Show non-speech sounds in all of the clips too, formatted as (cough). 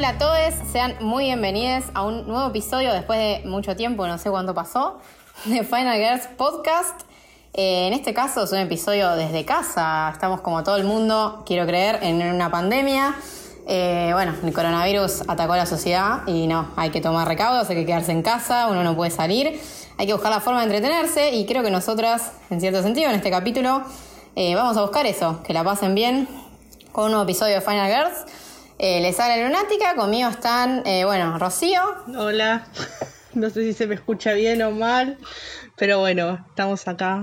Hola a todos, sean muy bienvenidos a un nuevo episodio después de mucho tiempo, no sé cuánto pasó, de Final Girls Podcast. Eh, en este caso es un episodio desde casa, estamos como todo el mundo, quiero creer, en una pandemia. Eh, bueno, el coronavirus atacó a la sociedad y no, hay que tomar recaudos, hay que quedarse en casa, uno no puede salir, hay que buscar la forma de entretenerse y creo que nosotras, en cierto sentido, en este capítulo, eh, vamos a buscar eso, que la pasen bien con un nuevo episodio de Final Girls. Eh, les habla Lunática, conmigo están, eh, bueno, Rocío. Hola, (laughs) no sé si se me escucha bien o mal, pero bueno, estamos acá.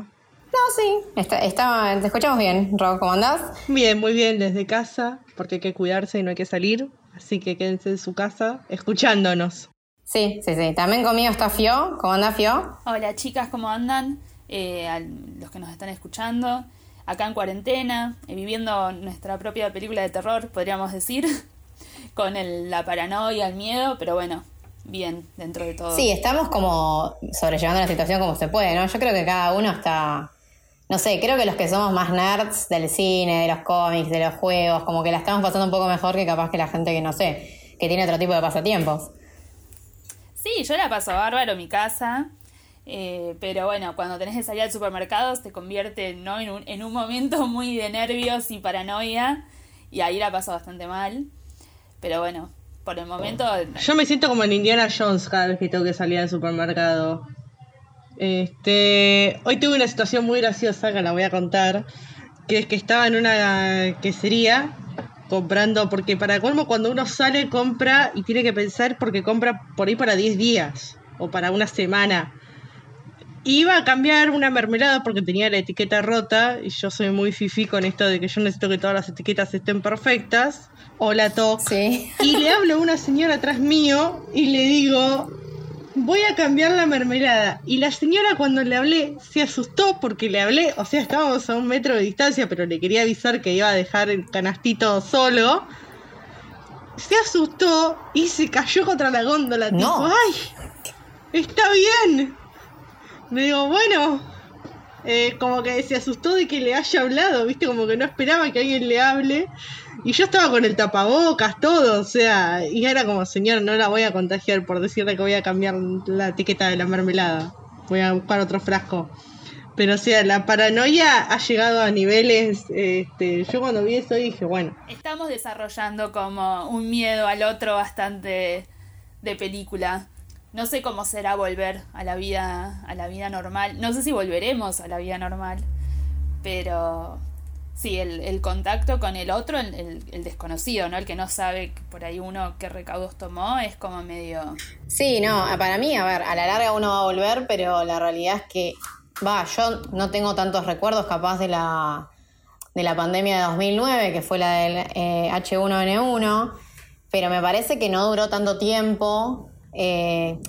No, sí, está, está- te escuchamos bien, Ro, ¿cómo andás? Bien, muy bien desde casa, porque hay que cuidarse y no hay que salir, así que quédense en su casa escuchándonos. Sí, sí, sí. También conmigo está Fio. ¿Cómo andás, Fio? Hola chicas, ¿cómo andan? Eh, a los que nos están escuchando, acá en cuarentena, viviendo nuestra propia película de terror, podríamos decir, (laughs) con el- la paranoia, el miedo, pero bueno, bien, dentro de todo. Sí, estamos como sobrellevando la situación como se puede, ¿no? Yo creo que cada uno está. No sé, creo que los que somos más nerds del cine, de los cómics, de los juegos, como que la estamos pasando un poco mejor que capaz que la gente que no sé, que tiene otro tipo de pasatiempos. Sí, yo la paso bárbaro en mi casa, eh, pero bueno, cuando tenés que salir al supermercado se convierte ¿no? en, un, en un momento (laughs) muy de nervios y paranoia, y ahí la paso bastante mal. Pero bueno, por el momento... Yo me siento como en Indiana Jones cada vez que tengo que salir al supermercado. Este, hoy tuve una situación muy graciosa que la voy a contar, que es que estaba en una quesería comprando, porque para colmo cuando uno sale compra y tiene que pensar porque compra por ahí para 10 días o para una semana. Iba a cambiar una mermelada porque tenía la etiqueta rota y yo soy muy fifi con esto de que yo necesito que todas las etiquetas estén perfectas. Hola, Toc. Sí. Y le hablo a una señora atrás mío y le digo, voy a cambiar la mermelada. Y la señora cuando le hablé se asustó porque le hablé, o sea, estábamos a un metro de distancia, pero le quería avisar que iba a dejar el canastito solo. Se asustó y se cayó contra la góndola. No. Tipo, ¡ay! Está bien. Le digo, bueno, eh, como que se asustó de que le haya hablado, viste, como que no esperaba que alguien le hable. Y yo estaba con el tapabocas, todo, o sea, y era como, señor, no la voy a contagiar por decirle que voy a cambiar la etiqueta de la mermelada. Voy a buscar otro frasco. Pero, o sea, la paranoia ha llegado a niveles, este, yo cuando vi eso dije, bueno, Estamos desarrollando como un miedo al otro bastante de película. No sé cómo será volver a la vida a la vida normal. No sé si volveremos a la vida normal. Pero sí, el, el contacto con el otro, el, el- el desconocido, ¿no? El que no sabe por ahí uno qué recaudos tomó, es como medio... Sí, no, para mí, a ver, a la larga uno va a volver, pero la realidad es que, va, yo no tengo tantos recuerdos capaz de la, de la pandemia de 2009, que fue la del eh, H1N1, pero me parece que no duró tanto tiempo. Eh,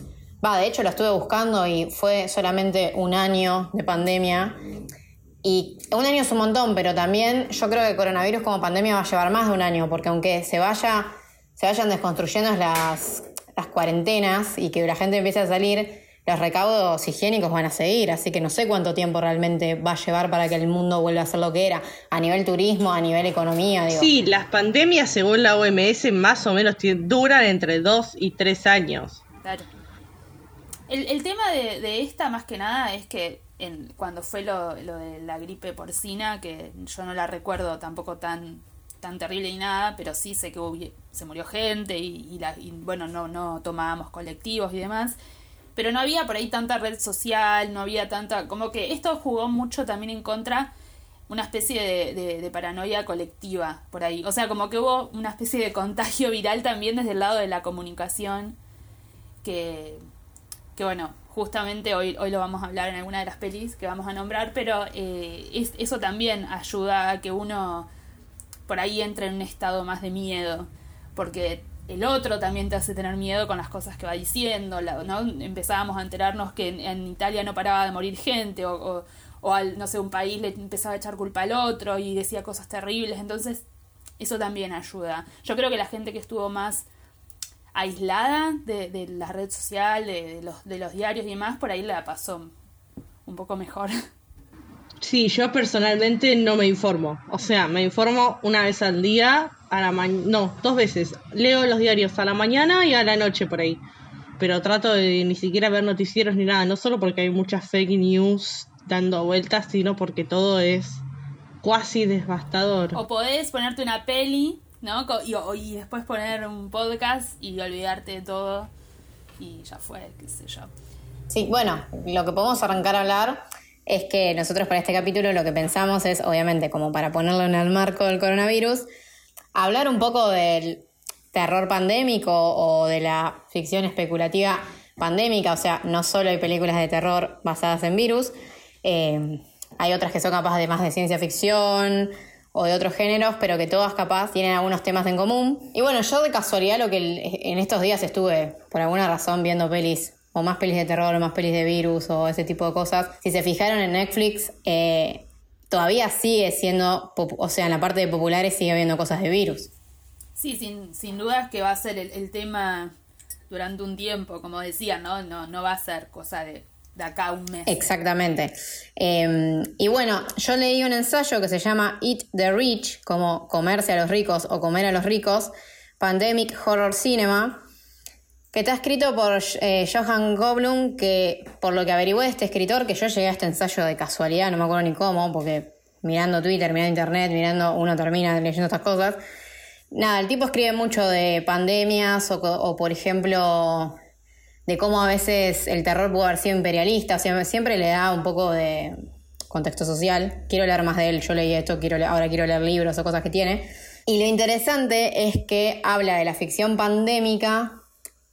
va, de hecho lo estuve buscando y fue solamente un año de pandemia. Y un año es un montón, pero también yo creo que coronavirus como pandemia va a llevar más de un año, porque aunque se vaya, se vayan desconstruyendo las, las cuarentenas y que la gente empiece a salir, los recaudos higiénicos van a seguir, así que no sé cuánto tiempo realmente va a llevar para que el mundo vuelva a ser lo que era, a nivel turismo, a nivel economía, digo. sí, las pandemias según la OMS más o menos duran entre 2 y 3 años. Claro. El, el tema de, de esta, más que nada, es que en, cuando fue lo, lo de la gripe porcina, que yo no la recuerdo tampoco tan tan terrible ni nada, pero sí sé que hubo- se murió gente y, y la, y, bueno, no, no tomábamos colectivos y demás. Pero no había por ahí tanta red social, no había tanta... Como que esto jugó mucho también en contra una especie de, de- de paranoia colectiva por ahí. O sea, como que hubo una especie de contagio viral también desde el lado de la comunicación que, que bueno, justamente hoy, hoy lo vamos a hablar en alguna de las pelis que vamos a nombrar, pero eh, es- eso también ayuda a que uno por ahí entre en un estado más de miedo, porque el otro también te hace tener miedo con las cosas que va diciendo, ¿no? Empezábamos a enterarnos que en, en Italia no paraba de morir gente, o, o, o al, no sé, un país le empezaba a echar culpa al otro y decía cosas terribles, entonces eso también ayuda. Yo creo que la gente que estuvo más aislada de, de la red social, de, de los, de los diarios y demás, por ahí la pasó un poco mejor. Sí, yo personalmente no me informo. O sea, me informo una vez al día a la mañana, no, dos veces. Leo los diarios a la mañana y a la noche por ahí. Pero trato de ni siquiera ver noticieros ni nada, no solo porque hay muchas fake news dando vueltas, sino porque todo es cuasi devastador. O podés ponerte una peli, ¿no? Y, y después poner un podcast y olvidarte de todo y ya fue, qué sé yo. Sí, bueno, lo que podemos arrancar a hablar es que nosotros para este capítulo lo que pensamos es, obviamente, como para ponerlo en el marco del coronavirus, hablar un poco del terror pandémico o de la ficción especulativa pandémica, o sea, no solo hay películas de terror basadas en virus, eh, hay otras que son capaces de más de ciencia ficción o de otros géneros, pero que todas capaz tienen algunos temas en común. Y bueno, yo de casualidad lo que en estos días estuve por alguna razón viendo pelis o más pelis de terror o más pelis de virus o ese tipo de cosas. Si se fijaron en Netflix, eh, todavía sigue siendo, o sea, en la parte de populares sigue habiendo cosas de virus. Sí, sin, sin dudas que va a ser el, tema durante un tiempo, como decía, ¿no? No, no va a ser cosa de, de acá un mes. Exactamente. Em, y bueno, yo leí un ensayo que se llama Eat the Rich, como comerse a los ricos o comer a los ricos, Pandemic Horror Cinema, que está escrito por eh, Johan Goblum, que por lo que averigué este escritor, que yo llegué a este ensayo de casualidad, no me acuerdo ni cómo, porque mirando Twitter, mirando Internet, mirando, uno termina leyendo estas cosas. Nada, el tipo escribe mucho de pandemias o, por ejemplo, de cómo a veces el terror pudo haber sido imperialista, o sea, siempre le da un poco de contexto social. Quiero leer más de él, yo leí esto, quiero, ahora quiero leer libros o cosas que tiene. Y lo interesante es que habla de la ficción pandémica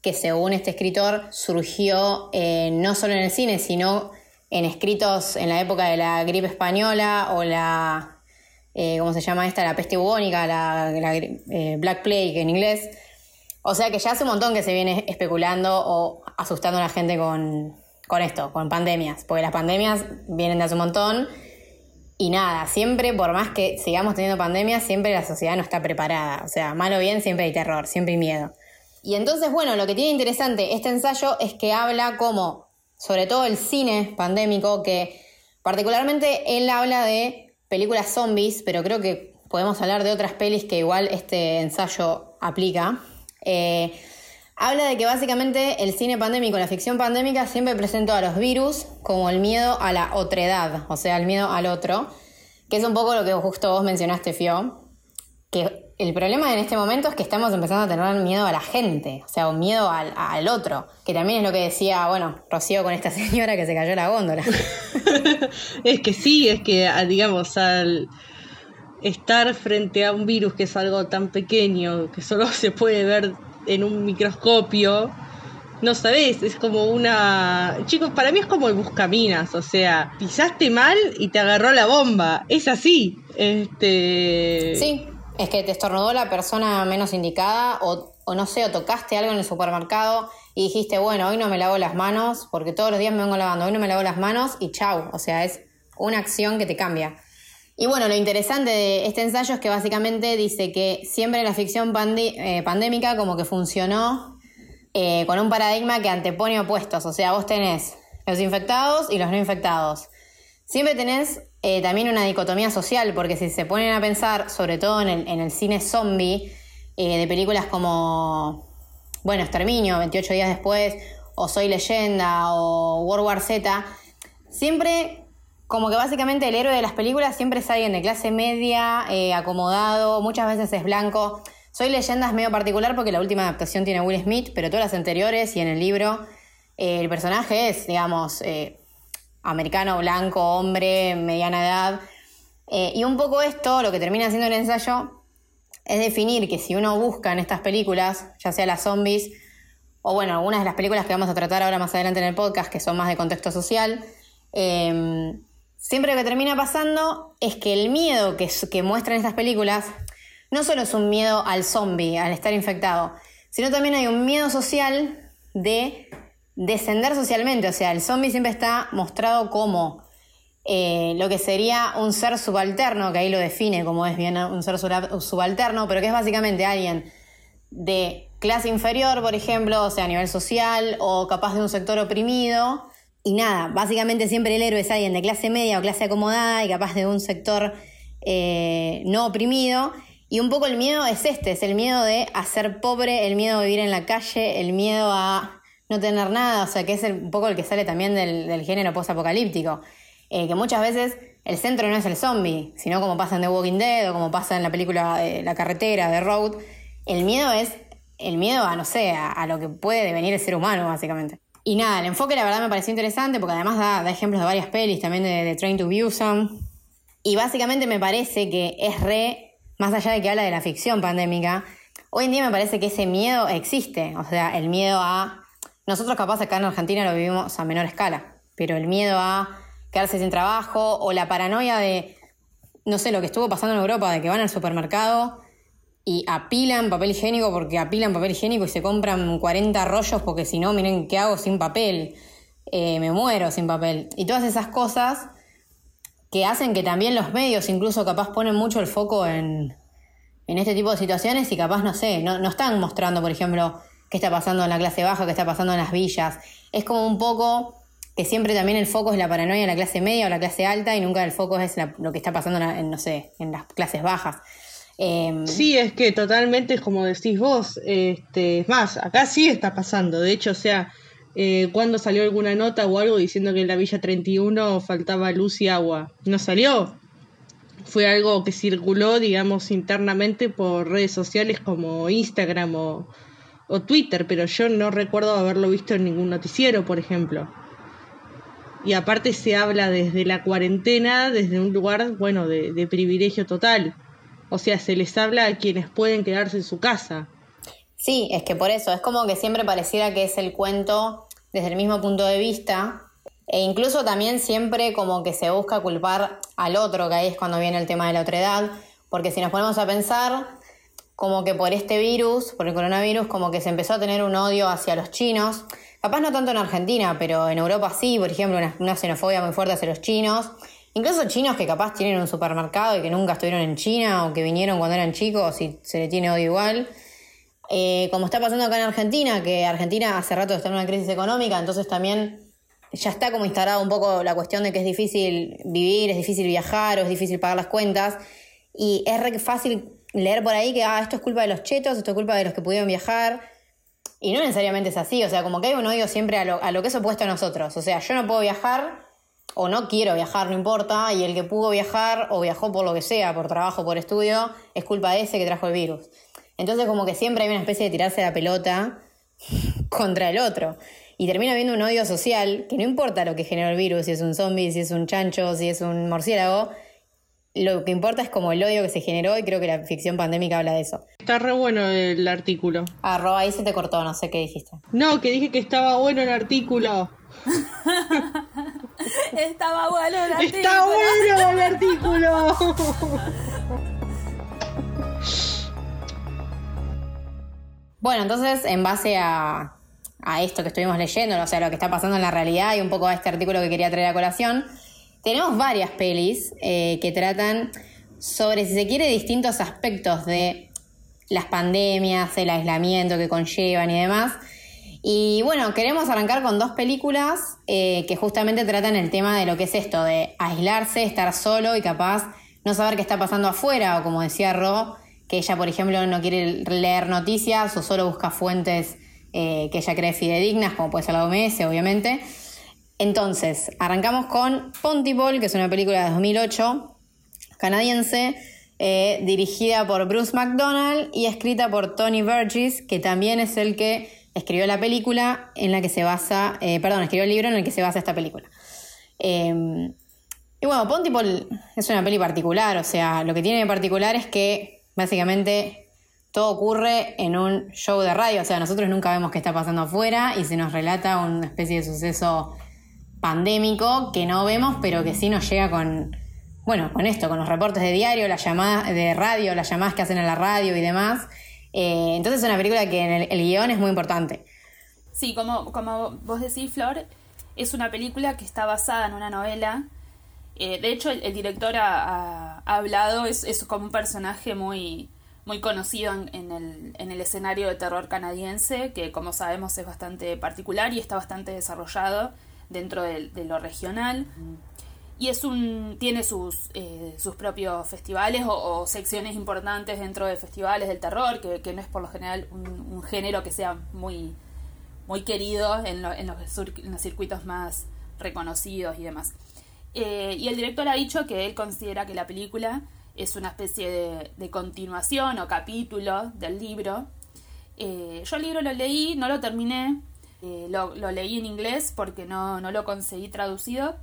que según este escritor surgió eh, no solo en el cine, sino en escritos en la época de la gripe española o la, eh, ¿cómo se llama esta? La peste bubónica, la, eh, Black Plague en inglés. O sea que ya hace un montón que se viene especulando o asustando a la gente con, con esto, con pandemias, porque las pandemias vienen de hace un montón. Y nada, siempre, por más que sigamos teniendo pandemias, siempre la sociedad no está preparada. O sea, mal o bien, siempre hay terror, siempre hay miedo. Y entonces, bueno, lo que tiene interesante este ensayo es que habla como, sobre todo el cine pandémico, que particularmente él habla de películas zombies, pero creo que podemos hablar de otras pelis que igual este ensayo aplica. Eh, habla de que básicamente el cine pandémico, la ficción pandémica, siempre presentó a los virus como el miedo a la otredad, o sea, el miedo al otro, que es un poco lo que justo vos mencionaste, Fio, que el problema en este momento es que estamos empezando a tener miedo a la gente, o sea, un miedo al, otro, que también es lo que decía, bueno, Rocío con esta (laughs) señora que se cayó la góndola. (laughs) es que sí, es que, digamos, al estar frente a un virus que es algo tan pequeño, que solo (laughs) se puede ver en un microscopio, no sabes, es como una... Chicos, para mí es como el buscaminas, o sea, pisaste mal y te agarró la bomba, es así. Este... Sí, es que te estornudó la persona menos indicada o, no sé, o tocaste algo en el supermercado y dijiste, bueno, hoy no me lavo las manos porque todos los días me vengo lavando, hoy no me lavo las manos y chau, o sea, es una acción que te cambia. Y bueno, lo interesante de este ensayo es que básicamente dice que siempre la ficción eh, pandémica como que funcionó eh, con un paradigma que antepone opuestos, o sea, vos tenés los infectados y los no infectados. Siempre tenés eh, también una dicotomía social, porque si se ponen a pensar, sobre todo en el, cine zombie, eh, de películas como, bueno, Exterminio, 28 días después, o Soy leyenda, o World War Z, siempre, como que básicamente el héroe de las películas siempre es alguien de clase media, eh, acomodado, muchas veces es blanco. Soy leyenda es medio particular porque la última adaptación tiene Will Smith, pero todas las anteriores y en el libro el personaje es, digamos, americano, blanco, hombre, mediana edad. Eh, y un poco esto, lo que termina haciendo el ensayo, es definir que si uno busca en estas películas, ya sea las zombies, o bueno, algunas de las películas que vamos a tratar ahora más adelante en el podcast, que son más de contexto social, em, siempre lo que termina pasando es que el miedo que, que muestran estas películas no solo es un miedo al zombie, al estar infectado, sino también hay un miedo social de descender socialmente. O sea, el zombie siempre está mostrado como eh, lo que sería un ser subalterno, que ahí lo define como es bien un ser subalterno, pero que es básicamente alguien de clase inferior, por ejemplo, o sea, a nivel social, o capaz de un sector oprimido. Y nada, básicamente siempre el héroe es alguien de clase media o clase acomodada y capaz de un sector eh, no oprimido. Y un poco el miedo es este, es el miedo de a ser pobre, el miedo a vivir en la calle, el miedo a no tener nada, o sea, que es un poco el que sale también del, género post-apocalíptico. Eh, que muchas veces el centro no es el zombie, sino como pasa en The Walking Dead o como pasa en la película La carretera, de Road. El miedo es el miedo a, no sé, a, lo que puede devenir el ser humano, básicamente. Y nada, el enfoque la verdad me pareció interesante porque además da, ejemplos de varias pelis, también de, de Train to Busan. Y básicamente me parece que es re, más allá de que habla de la ficción pandémica, hoy en día me parece que ese miedo existe. O sea, el miedo a. Nosotros, capaz, acá en Argentina lo vivimos a menor escala, pero el miedo a quedarse sin trabajo o la paranoia de, no sé, lo que estuvo pasando en Europa, de que van al supermercado y apilan papel higiénico porque apilan papel higiénico y se compran 40 rollos porque si no, miren qué hago sin papel, eh, me muero sin papel. Y todas esas cosas que hacen que también los medios incluso capaz ponen mucho el foco en, en este tipo de situaciones y capaz, no sé, no, no están mostrando, por ejemplo, qué está pasando en la clase baja, qué está pasando en las villas. Es como un poco que siempre también el foco es la paranoia en la clase media o la clase alta y nunca el foco es lo que está pasando en, no sé, en las clases bajas. Em, sí, es que totalmente es como decís vos, este, es más, acá sí está pasando, de hecho, o sea, eh, cuando salió alguna nota o algo diciendo que en la Villa 31 faltaba luz y agua, no salió, fue algo que circuló, digamos, internamente por redes sociales como Instagram o, o Twitter, pero yo no recuerdo haberlo visto en ningún noticiero, por ejemplo y aparte se habla desde la cuarentena, desde un lugar, bueno, de, privilegio total. O sea, se les habla a quienes pueden quedarse en su casa. Sí, es que por eso, es como que siempre pareciera que es el cuento desde el mismo punto de vista. E incluso también siempre como que se busca culpar al otro, que ahí es cuando viene el tema de la otredad. Porque si nos ponemos a pensar, como que por este virus, por el coronavirus, como que se empezó a tener un odio hacia los chinos. Capaz no tanto en Argentina, pero en Europa sí, por ejemplo, una, xenofobia muy fuerte hacia los chinos. Incluso chinos que capaz tienen un supermercado y que nunca estuvieron en China o que vinieron cuando eran chicos y se le tiene odio igual. Eh, como está pasando acá en Argentina, que Argentina hace rato está en una crisis económica, entonces también ya está como instalada un poco la cuestión de que es difícil vivir, es difícil viajar o es difícil pagar las cuentas. Y es fácil leer por ahí que ah, esto es culpa de los chetos, esto es culpa de los que pudieron viajar. Y no necesariamente es así, o sea, como que hay un odio siempre a lo, a lo que es opuesto a nosotros. O sea, yo no puedo viajar o no quiero viajar, no importa, y el que pudo viajar o viajó por lo que sea, por trabajo, por estudio, es culpa de ese que trajo el virus. Entonces como que siempre hay una especie de tirarse la pelota (laughs) contra el otro. Y termina habiendo un odio social que no importa lo que generó el virus, si es un zombie, si es un chancho, si es un murciélago, lo que importa es como el odio que se generó y creo que la ficción pandémica habla de eso. Está re bueno el artículo. Arroba, ahí se te cortó, no sé qué dijiste. No, que dije que estaba bueno el artículo. (laughs) estaba bueno el artículo. Está bueno el artículo. bueno, entonces, en base a, a esto que estuvimos leyendo, o sea, lo que está pasando en la realidad y un poco a este artículo que quería traer a colación, tenemos varias pelis eh, que tratan sobre, si se quiere, distintos aspectos de las pandemias, el aislamiento que conllevan y demás. Y bueno, queremos arrancar con dos películas eh, que justamente tratan el tema de lo que es esto, de aislarse, estar solo y capaz no saber qué está pasando afuera, o como decía Ro, que ella, por ejemplo, no quiere leer noticias o solo busca fuentes eh, que ella cree fidedignas, como puede ser la OMS, obviamente. Entonces, arrancamos con Pontypool, que es una película de 2008, canadiense, eh, dirigida por Bruce McDonald y escrita por Tony Burgess, que también es el que escribió la película en la que se basa, eh, perdón, escribió el libro en el que se basa esta película. Em, y bueno, Pontypool es una peli particular, o sea, lo que tiene de particular es que básicamente todo ocurre en un show de radio, o sea, nosotros nunca vemos qué está pasando afuera y se nos relata una especie de suceso pandémico que no vemos, pero que sí nos llega con, bueno, con esto, con los reportes de diario, las llamadas de radio, las llamadas que hacen en la radio y demás. Eh, entonces es una película que en el, guion es muy importante. Sí, como, como vos decís, Flor, es una película que está basada en una novela. Eh, de hecho, el, director ha, hablado, es, es, como un personaje muy, muy conocido en, el, en el escenario de terror canadiense, que como sabemos es bastante particular y está bastante desarrollado dentro de, lo regional. y es un tiene sus, eh, sus propios festivales o, secciones importantes dentro de festivales del terror, que, no es por lo general un, género que sea muy, muy querido en, los, en los circuitos más reconocidos y demás. Eh, y el director ha dicho que él considera que la película es una especie de, continuación o capítulo del libro. Eh, yo el libro lo leí, no lo terminé, eh, lo, leí en inglés porque no, no lo conseguí traducido,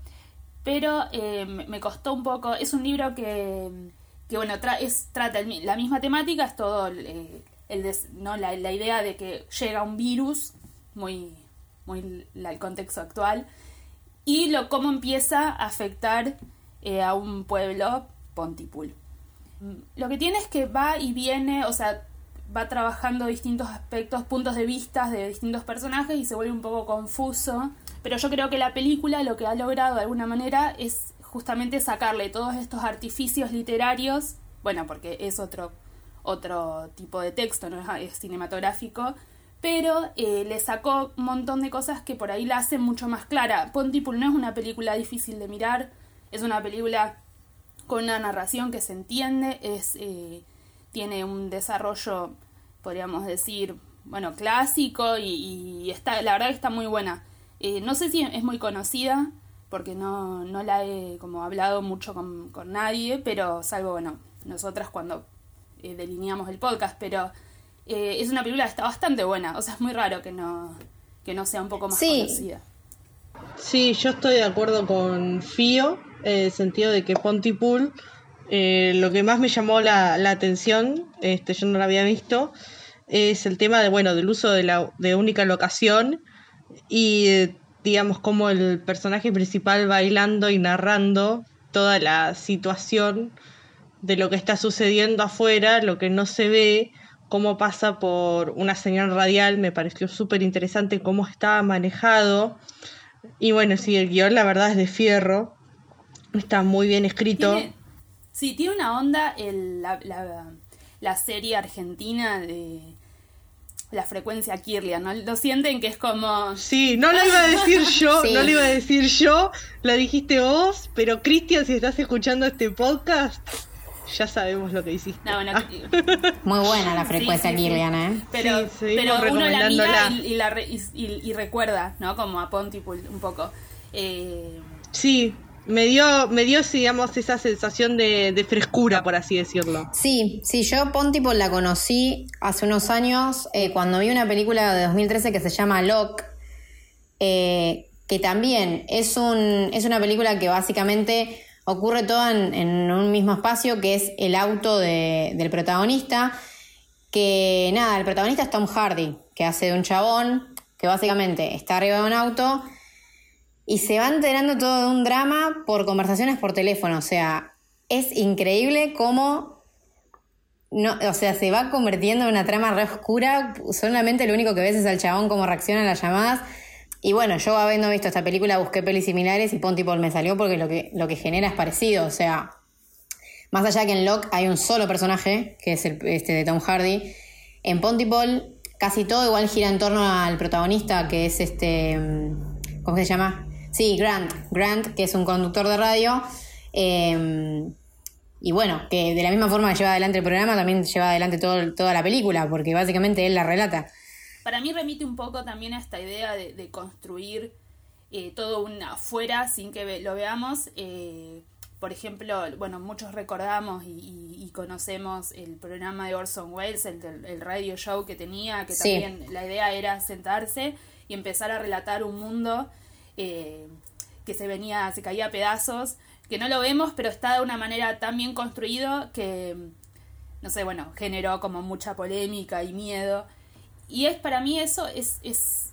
pero me costó un poco, es un libro que, que bueno, trata la misma temática, es todo ¿no? La, la, idea de que llega un virus, muy, muy el contexto actual, y lo, cómo empieza a afectar eh, a un pueblo Pontypool. Lo que tiene es que va y viene, o sea, va trabajando distintos aspectos, puntos de vista de distintos personajes y se vuelve un poco confuso. Pero yo creo que la película lo que ha logrado de alguna manera es justamente sacarle todos estos artificios literarios, bueno, porque es otro, otro tipo de texto, no es cinematográfico, pero eh, le sacó un montón de cosas que por ahí la hacen mucho más clara. Pontypool no es una película difícil de mirar, es una película con una narración que se entiende, es, eh, tiene un desarrollo, podríamos decir, bueno, clásico y, está, la verdad que está muy buena. Eh, no sé si es muy conocida, porque no, no la he como hablado mucho con, con nadie, pero salvo, bueno, nosotras cuando delineamos el podcast, pero eh, es una película que está bastante buena. O sea, es muy raro que no, que no sea un poco más conocida. Sí, yo estoy de acuerdo con Fío, en el sentido de que Pontypool, eh, lo que más me llamó la, atención, este, yo no lo había visto, es el tema de, bueno, del uso de la de única locación y digamos como el personaje principal bailando y narrando toda la situación de lo que está sucediendo afuera, lo que no se ve, cómo pasa por una señal radial, me pareció súper interesante cómo estaba manejado. Y bueno, sí, el guion la verdad es de fierro, está muy bien escrito. Sí, tiene una onda la, serie argentina de la frecuencia Kirlian, ¿no? Lo sienten que es como... Sí, no lo iba a decir (laughs) yo, no lo iba a decir yo, lo dijiste vos, pero Cristian, si estás escuchando este podcast, ya sabemos lo que hiciste. Ah. (laughs) Muy buena la frecuencia sí, ¿eh? Pero, pero uno la mira y, la y, recuerda, ¿no? Como a Pontypool un poco. Eh... Sí, me dio, me dio, digamos, esa sensación de, frescura, por así decirlo. Sí, sí, yo Pontypool la conocí hace unos años eh, cuando vi una película de 2013 que se llama Lock, eh, que también es, un, es una película que básicamente ocurre todo en, un mismo espacio que es el auto del protagonista, que nada, el protagonista es Tom Hardy, que hace de un chabón que básicamente está arriba de un auto y se va enterando todo de un drama por conversaciones por teléfono, o sea, es increíble cómo o sea, se va convirtiendo en una trama re oscura, solamente lo único que ves es al chabón cómo reacciona a las llamadas y bueno, yo habiendo visto esta película busqué pelis similares y Pontypool me salió porque lo que, lo que genera es parecido. O sea, más allá que en Locke hay un solo personaje, que es el, este de Tom Hardy, en Pontypool casi todo igual gira en torno al protagonista, que es este. ¿Cómo se llama? Sí, Grant. Grant, que es un conductor de radio. Em, y bueno, que de la misma forma que lleva adelante el programa, también lleva adelante todo, toda la película, porque básicamente él la relata para mí remite un poco también a esta idea de, construir eh, todo un afuera sin que lo veamos. Eh, por ejemplo, bueno, muchos recordamos y, conocemos el programa de Orson Welles, el, radio show que tenía, que también la idea era sentarse y empezar a relatar un mundo eh, que se venía, se caía a pedazos, que no lo vemos, pero está de una manera tan bien construido que, no sé, bueno, generó como mucha polémica y miedo. Y es para mí eso, es, es,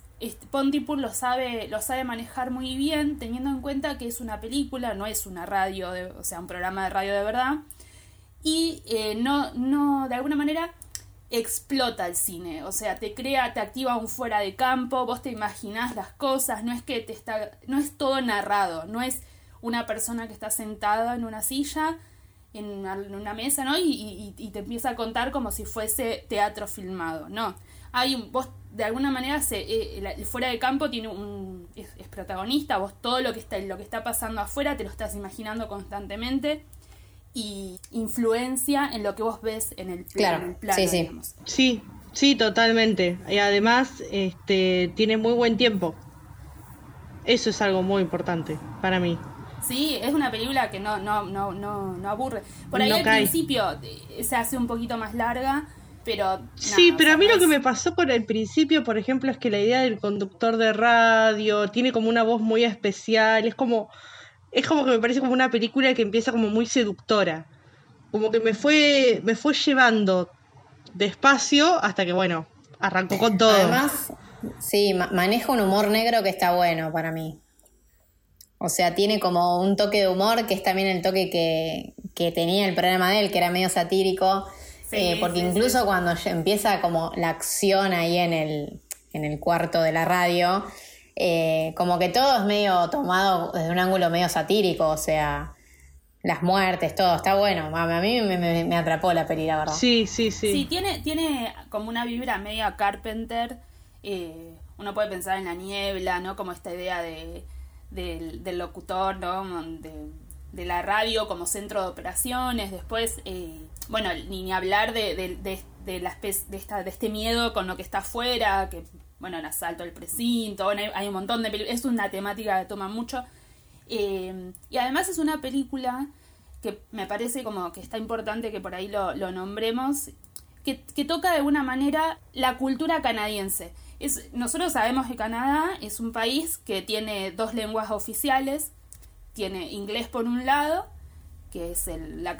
Pontypool lo sabe, lo sabe manejar muy bien, teniendo en cuenta que es una película, no es una radio, o sea, un programa de radio de verdad. Y eh, no, no, de alguna manera, explota el cine, o sea, te crea, te activa un fuera de campo, vos te imaginás las cosas, no es que te está, no es todo narrado, no es una persona que está sentada en una silla, en una, mesa, ¿no? Y, y, te empieza a contar como si fuese teatro filmado, no hay un, vos de alguna manera se, eh, fuera de campo tiene un es, protagonista, vos todo lo que está lo que está pasando afuera te lo estás imaginando constantemente y influencia en lo que vos ves en el, plano, sí, sí. Sí, sí, totalmente. Y además este tiene muy buen tiempo. Eso es algo muy importante para mí. Sí, es una película que no, no, no, no, no aburre. Por ahí al principio eh, se hace un poquito más larga, pero... sí, pero a mí lo que me pasó por el principio, por ejemplo, es que la idea del conductor de radio tiene como una voz muy especial, es como... Es como que me parece como una película que empieza como muy seductora. Como que me fue, me fue llevando despacio hasta que, bueno, arrancó con todo. Además, sí, maneja un humor negro que está bueno para mí. O sea, tiene como un toque de humor que es también el toque que, que tenía el programa de él, que era medio satírico. Eh, porque incluso cuando empieza como la acción ahí en el, en el cuarto de la radio, eh, como que todo es medio tomado desde un ángulo medio satírico, o sea, las muertes, todo, está bueno. A mí me, atrapó la peli, la verdad. Sí, sí, sí. Sí, tiene, tiene como una vibra media Carpenter. Eh, uno puede pensar en la niebla, ¿no? Como esta idea de del, locutor, ¿no? De, la radio como centro de operaciones, después, eh, bueno, ni, ni hablar de, de, de, la de, esta, de este miedo con lo que está afuera, que, bueno, el asalto al precinto, hay, un montón de películas, es una temática que toma mucho. Eh, y además es una película que me parece como que está importante que por ahí lo, nombremos, que, toca de alguna manera la cultura canadiense nosotros sabemos que Canadá es un país que tiene dos lenguas oficiales, tiene inglés por un lado, que es el, la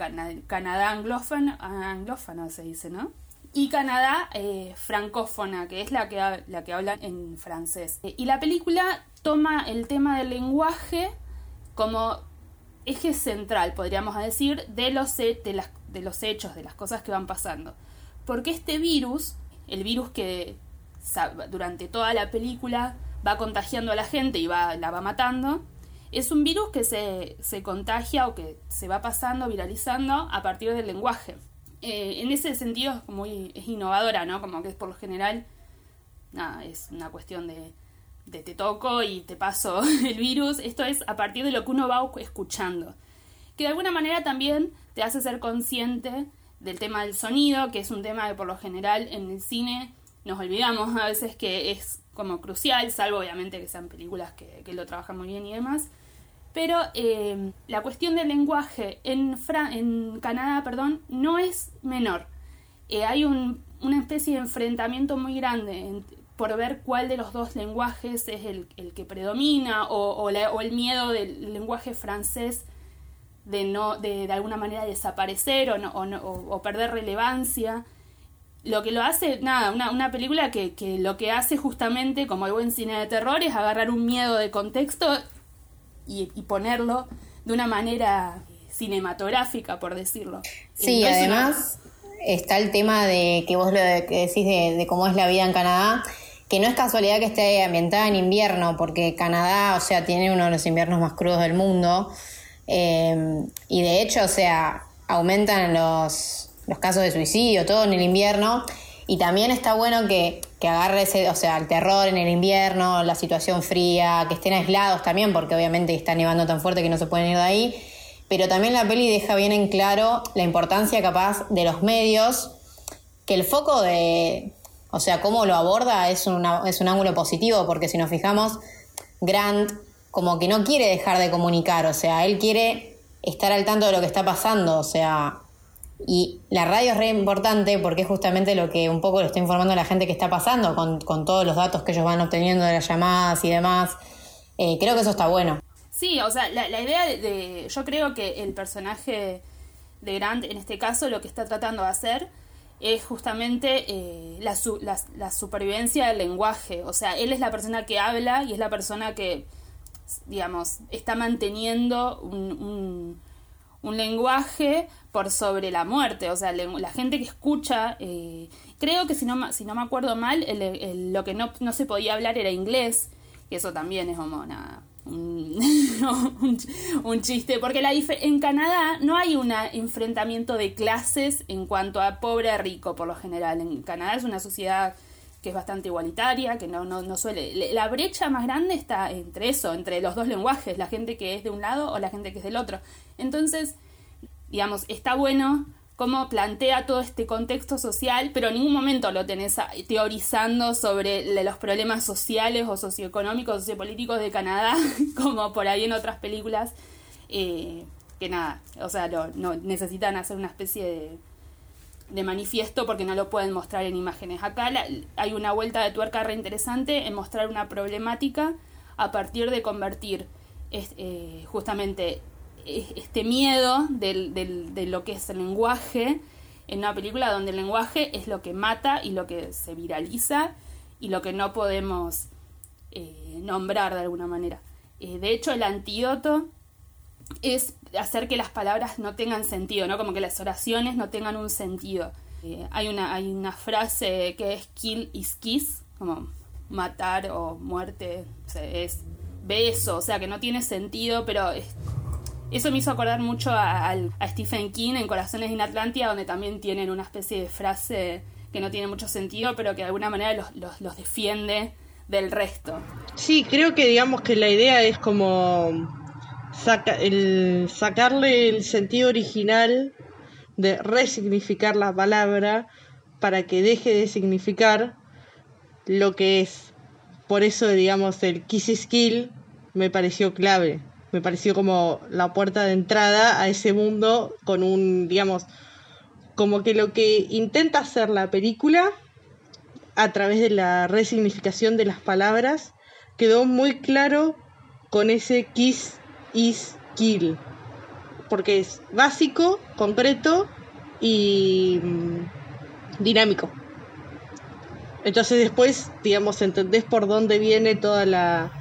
Canadá anglófona, anglófona se dice, ¿no? Y Canadá eh, francófona, que es la que, la que habla en francés. Y la película toma el tema del lenguaje como eje central, podríamos decir, de los hechos, de las cosas que van pasando. Porque este virus, el virus que durante toda la película va contagiando a la gente y va, la va matando, es un virus que se, se contagia o que se va pasando, viralizando a partir del lenguaje. Eh, en ese sentido es muy es innovadora, ¿no? Como que es por lo general, nada, es una cuestión de, de te toco y te paso (laughs) el virus. Esto es a partir de lo que uno va escuchando. Que de alguna manera también te hace ser consciente del tema del sonido, que es un tema que por lo general en el cine nos olvidamos a veces que es como crucial, salvo obviamente que sean películas que, lo trabajan muy bien y demás. Pero eh, la cuestión del lenguaje en, en Canadá perdón, no es menor. Eh, hay un, una especie de enfrentamiento muy grande por ver cuál de los dos lenguajes es el, el que predomina o, o, o, el miedo del lenguaje francés de, no, de, de alguna manera desaparecer o, no, o perder relevancia lo que lo hace, nada, una, una película que, que, lo que hace justamente, como el buen cine de terror, es agarrar un miedo de contexto y, ponerlo de una manera cinematográfica, por decirlo. Sí, además está el tema de que vos lo decís de, cómo es la vida en Canadá, que no es casualidad que esté ambientada en invierno, porque Canadá, o sea, tiene uno de los inviernos más crudos del mundo. Eh, y de hecho, o sea, aumentan los, los casos de suicidio, todo en el invierno. Y también está bueno que, que agarre ese, o sea, el terror en el invierno, la situación fría, que estén aislados también, porque obviamente está nevando tan fuerte que no se pueden ir de ahí. Pero también la peli deja bien en claro la importancia capaz de los medios, que el foco de, o sea, cómo lo aborda es, una, es un ángulo positivo, porque si nos fijamos, Grant como que no quiere dejar de comunicar, o sea, él quiere estar al tanto de lo que está pasando, o sea, y la radio es re importante porque es justamente lo que un poco le está informando a la gente que está pasando con, todos los datos que ellos van obteniendo de las llamadas y demás. Eh, creo que eso está bueno. Sí, o sea, la, idea de, Yo creo que el personaje de Grant, en este caso, lo que está tratando de hacer es justamente eh, la, la, supervivencia del lenguaje. O sea, él es la persona que habla y es la persona que, digamos, está manteniendo un lenguaje por sobre la muerte, o sea, la gente que escucha, eh, creo que si no, si no me acuerdo mal, lo que no, no, se podía hablar era inglés, y eso también es como una, un, (laughs) un, chiste, porque la en Canadá no hay un enfrentamiento de clases en cuanto a pobre a rico, por lo general, en Canadá es una sociedad que es bastante igualitaria, que no, no, no suele... La brecha más grande está entre eso, entre los dos lenguajes, la gente que es de un lado o la gente que es del otro. Entonces, digamos, está bueno cómo plantea todo este contexto social, pero en ningún momento lo tenés teorizando sobre los problemas sociales o socioeconómicos, sociopolíticos de Canadá, (laughs) como por ahí en otras películas, eh, que nada, o sea, no, necesitan hacer una especie de de manifiesto porque no lo pueden mostrar en imágenes. Acá hay una vuelta de tuerca re interesante en mostrar una problemática a partir de convertir eh, justamente este miedo del, del, de lo que es el lenguaje en una película donde el lenguaje es lo que mata y lo que se viraliza y lo que no podemos eh, nombrar de alguna manera. Eh, de hecho, el antídoto es hacer que las palabras no tengan sentido, ¿no? Como que las oraciones no tengan un sentido. Eh, hay, una, hay una frase que es kill is kiss, como matar o muerte, es beso, o sea que no tiene sentido, pero eso me hizo acordar mucho a, Stephen King en Corazones en Atlantia, donde también tienen una especie de frase que no tiene mucho sentido, pero que de alguna manera los, los, los defiende del resto. Sí, creo que digamos que la idea es como sacarle el sentido original de resignificar la palabra para que deje de significar lo que es. Por eso, digamos, el kiss me pareció clave. Me pareció como la puerta de entrada a ese mundo con un, digamos, como que lo que intenta hacer la película a través de la resignificación de las palabras quedó muy claro con ese kiss is kill. Porque es básico, concreto y mm, dinámico. Entonces después, digamos, entendés por dónde viene toda la...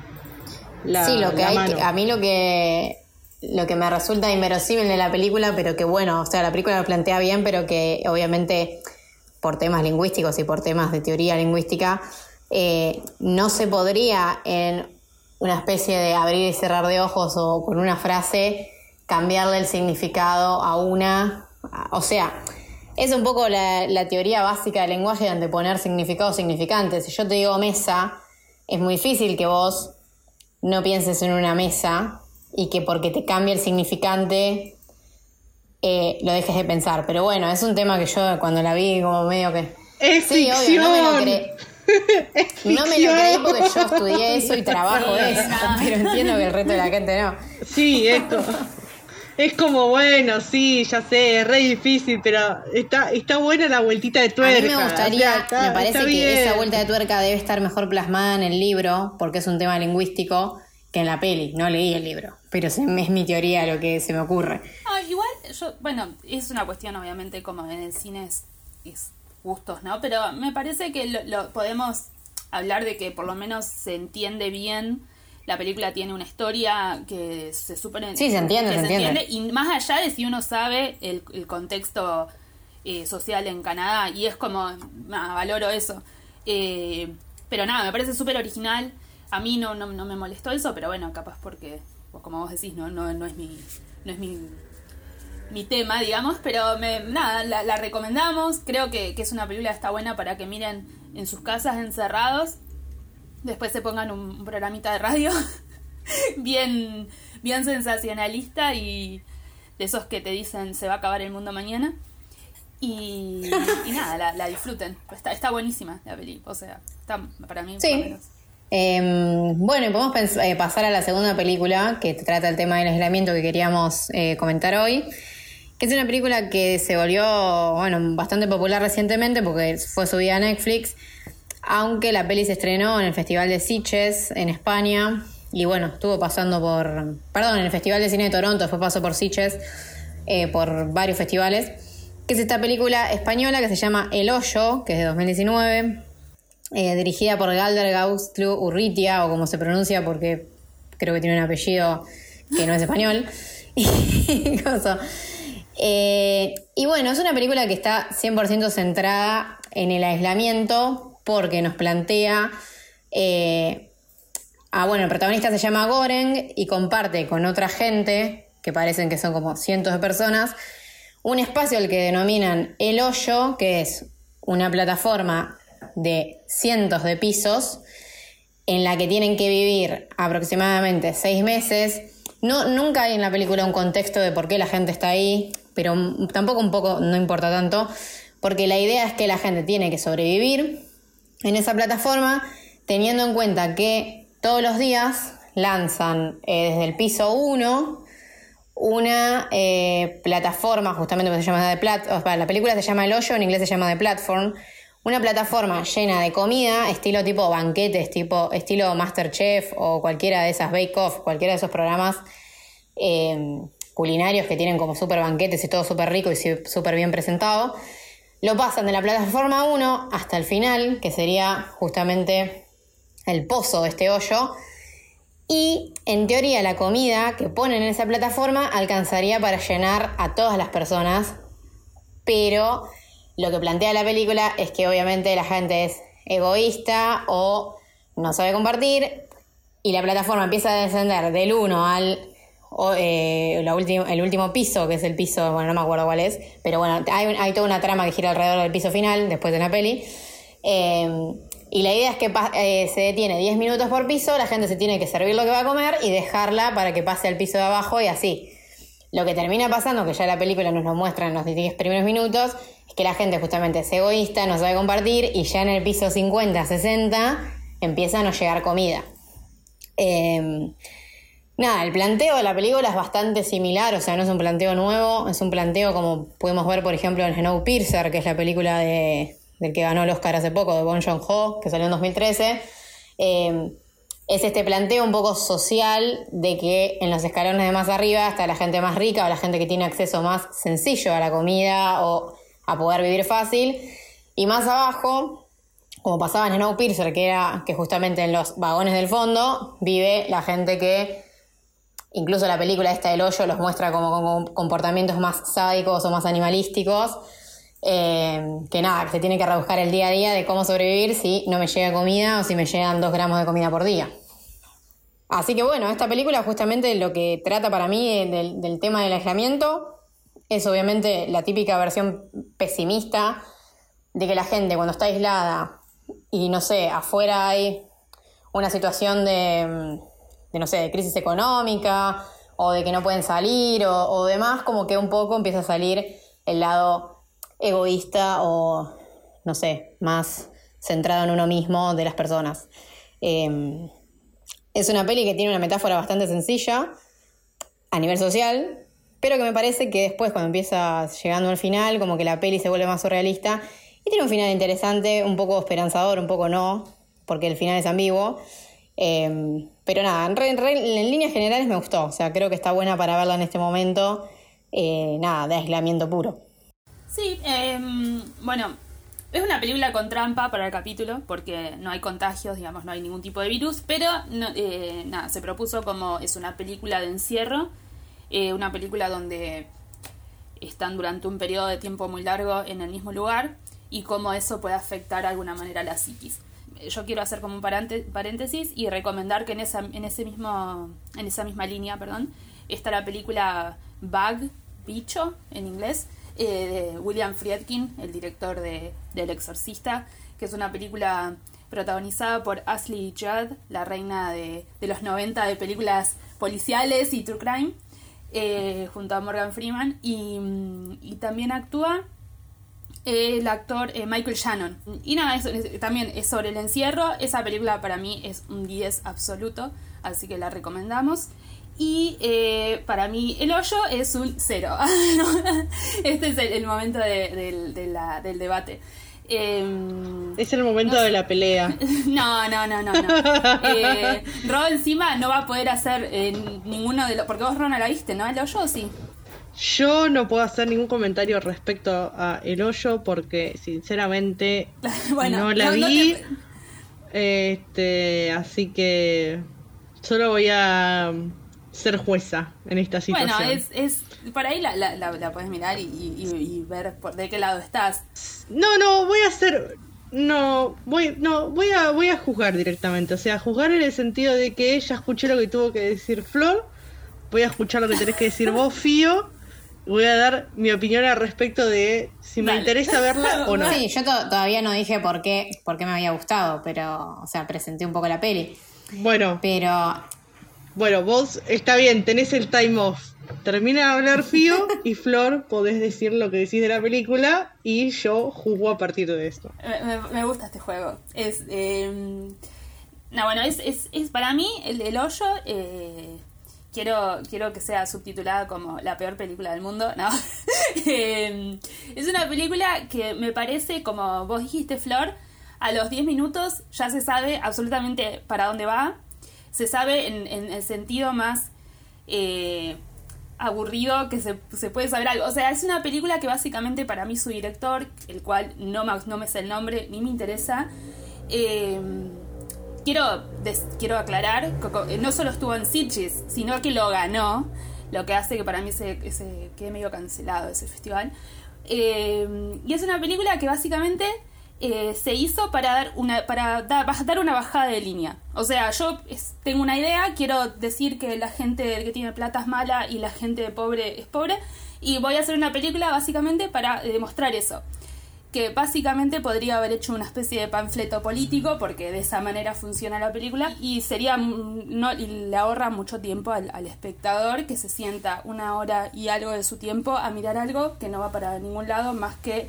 la sí, lo que hay, a mí lo que lo que me resulta inverosímil de la película, pero que bueno, o sea, la película lo plantea bien, pero que obviamente por temas lingüísticos y por temas de teoría lingüística, eh, no se podría en una especie de abrir y cerrar de ojos o con una frase cambiarle el significado a una. O sea, es un poco la, teoría básica del lenguaje de anteponer significados significantes. Si yo te digo mesa, es muy difícil que vos no pienses en una mesa y que porque te cambie el significante eh, lo dejes de pensar. Pero bueno, es un tema que yo cuando la vi como medio que... Es sí, obvio, no me lo creí. (laughs) No me lo creí porque yo estudié eso y trabajo (laughs) eso, pero entiendo que el resto de la gente no. Sí, esto. Es como, bueno, sí, ya sé, es re difícil, pero está, está buena la vueltita de tuerca. A mí me gustaría, me parece que esa vuelta de tuerca debe estar mejor plasmada en el libro, porque es un tema lingüístico, que en la peli. No leí el libro, pero es mi teoría lo que se me ocurre. Ah, igual, yo, bueno, es una cuestión obviamente como en el cine es gustos, ¿no? Pero me parece que lo, podemos hablar de que por lo menos se entiende bien. La película tiene una historia que se supone sí, se entiende, se, entiende. Y más allá de si uno sabe el, contexto eh, social en Canadá, y es como, valoro eso. Eh, pero nada, me parece súper original. A mí no, no, no, me molestó eso, pero bueno, capaz porque, como vos decís, no, no, no es mi, no es mi mi tema, digamos, pero me, nada, la, recomendamos. Creo que, es una película que está buena para que miren en sus casas encerrados. Después se pongan un, programita de radio (laughs) bien, bien sensacionalista y de esos que te dicen se va a acabar el mundo mañana. Y, nada, la, disfruten. Está, está buenísima la peli. O sea, está para mí. Sí. Em, bueno, y podemos eh, pasar a la segunda película que trata el tema del aislamiento que queríamos eh, comentar hoy que es una película que se volvió, bueno, bastante popular recientemente porque fue subida a Netflix, aunque la peli se estrenó en el Festival de Sitges en España y bueno, estuvo pasando por, perdón, en el Festival de Cine de Toronto, después pasó por Sitges, eh, por varios festivales, que es esta película española que se llama El Hoyo, que es de 2019, eh, dirigida por Galder Gaustlu Urritia, o como se pronuncia porque creo que tiene un apellido que no es español. (laughs) eh, y bueno, es una película que está 100% centrada en el aislamiento porque nos plantea... Eh, ah, bueno, el protagonista se llama Goren y comparte con otra gente, que parecen que son como cientos de personas, un espacio al que denominan El Hoyo, que es una plataforma de cientos de pisos en la que tienen que vivir aproximadamente seis meses. No, nunca hay en la película un contexto de por qué la gente está ahí, pero tampoco un poco, no importa tanto, porque la idea es que la gente tiene que sobrevivir en esa plataforma, teniendo en cuenta que todos los días lanzan eh, desde el piso 1 una eh, plataforma, justamente se llama de plat la película se llama El Hoyo, en inglés se llama The Platform, una plataforma llena de comida, estilo tipo banquetes, tipo estilo Masterchef o cualquiera de esas Bake Off, cualquiera de esos programas eh, culinarios que tienen como súper banquetes y todo súper rico y súper bien presentado. Lo pasan de la plataforma 1 hasta el final, que sería justamente el pozo de este hoyo. Y en teoría la comida que ponen en esa plataforma alcanzaría para llenar a todas las personas. Pero lo que plantea la película es que obviamente la gente es egoísta o no sabe compartir. Y la plataforma empieza a descender del 1 al o, eh, la el último piso, que es el piso, bueno, no me acuerdo cuál es, pero bueno, hay, hay toda una trama que gira alrededor del piso final, después de la peli. Em, y la idea es que eh, se detiene 10 minutos por piso, la gente se tiene que servir lo que va a comer y dejarla para que pase al piso de abajo y así. Lo que termina pasando, que ya la película nos lo muestra en los 10 primeros minutos, es que la gente justamente es egoísta, no sabe compartir y ya en el piso 50, 60 empieza a no llegar comida. Eh, Nada, el planteo de la película es bastante similar, o sea, no es un planteo nuevo, es un planteo como podemos ver, por ejemplo, en Snowpiercer, que es la película de, del que ganó el Oscar hace poco, de Bon Joon-ho, que salió en 2013. Eh, es este planteo un poco social de que en los escalones de más arriba está la gente más rica o la gente que tiene acceso más sencillo a la comida o a poder vivir fácil. Y más abajo, como pasaba en Snowpiercer, que era que justamente en los vagones del fondo vive la gente que Incluso la película esta del hoyo los muestra como, comportamientos más sádicos o más animalísticos. Eh, que nada, que se tiene que rebuscar el día a día de cómo sobrevivir si no me llega comida o si me llegan dos gramos de comida por día. Así que bueno, esta película justamente lo que trata para mí del, del tema del aislamiento es obviamente la típica versión pesimista de que la gente cuando está aislada y no sé, afuera hay una situación de, de no sé, de crisis económica o de que no pueden salir o, demás, como que un poco empieza a salir el lado egoísta o, no sé, más centrado en uno mismo de las personas. Em, es una peli que tiene una metáfora bastante sencilla a nivel social, pero que me parece que después cuando empieza llegando al final, como que la peli se vuelve más surrealista y tiene un final interesante, un poco esperanzador, un poco no, porque el final es ambiguo. Em, pero nada, en, líneas generales me gustó. O sea, creo que está buena para verla en este momento. Eh, nada, de aislamiento puro. Sí, em, bueno, es una película con trampa para el capítulo, porque no hay contagios, digamos, no hay ningún tipo de virus, pero eh, nada, se propuso como es una película de encierro, eh, una película donde están durante un periodo de tiempo muy largo en el mismo lugar y cómo eso puede afectar de alguna manera a la psiquis yo quiero hacer como un paréntesis y recomendar que en esa, en ese mismo, en esa misma línea, perdón, está la película Bug, Bicho, en inglés, eh, de William Friedkin, el director de, El Exorcista, que es una película protagonizada por Ashley Judd, la reina de, los 90 de películas policiales y true crime, eh, junto a Morgan Freeman, y, y también actúa el actor eh, Michael Shannon. Y nada, también es sobre el encierro. Esa película para mí es un 10 absoluto, así que la recomendamos. Y eh, para mí el hoyo es un 0. (laughs) este es el, momento del debate. Em, es el momento de la pelea. (laughs) No, no, no, no. no. Eh, Ro encima no va a poder hacer ninguno de los... Porque vos, Ron, la viste, ¿no? El hoyo sí. Yo no puedo hacer ningún comentario respecto a El Hoyo porque sinceramente (laughs) no la vi. Este, así que solo voy a ser jueza en esta situación. Bueno, es, es por ahí la, la, la, puedes mirar y, ver por de qué lado estás. No, no, voy a hacer no, voy no, voy a voy a juzgar directamente, o sea, juzgar en el sentido de que ella escuché lo que tuvo que decir Flor, voy a escuchar lo que tenés que decir vos, (laughs) Fío voy a dar mi opinión al respecto de si me Dale. interesa verla o no. Sí, yo to- todavía no dije por qué, por qué me había gustado, pero, o sea, presenté un poco la peli. Bueno, Pero bueno, vos está bien, tenés el time off. Termina de hablar Fío (laughs) y Flor, podés decir lo que decís de la película y yo juzgo a partir de esto. Me, me- me gusta este juego. Es. eh, no, bueno, es, es, es para mí el, el hoyo. eh, quiero, quiero que sea subtitulada como la peor película del mundo. No. (laughs) Eh, es una película que me parece, como vos dijiste, Flor, a los 10 minutos ya se sabe absolutamente para dónde va. Se sabe en, el sentido más. eh, aburrido que se, se puede saber algo. O sea, es una película que básicamente para mí su director, el cual no me, no me sé el nombre ni me interesa, eh, quiero, des- quiero aclarar, co- no solo estuvo en Sitges, sino que lo ganó, lo que hace que para mí se, se quede medio cancelado ese festival. Eh, y es una película que básicamente eh, se hizo para dar una para baj- dar una bajada de línea. O sea, yo tengo una idea, quiero decir que la gente que tiene plata es mala y la gente pobre es pobre, y voy a hacer una película básicamente para eh, demostrar eso. Que básicamente podría haber hecho una especie de panfleto político, porque de esa manera funciona la película, y sería no, le ahorra mucho tiempo al, al espectador que se sienta una hora y algo de su tiempo a mirar algo que no va para ningún lado más que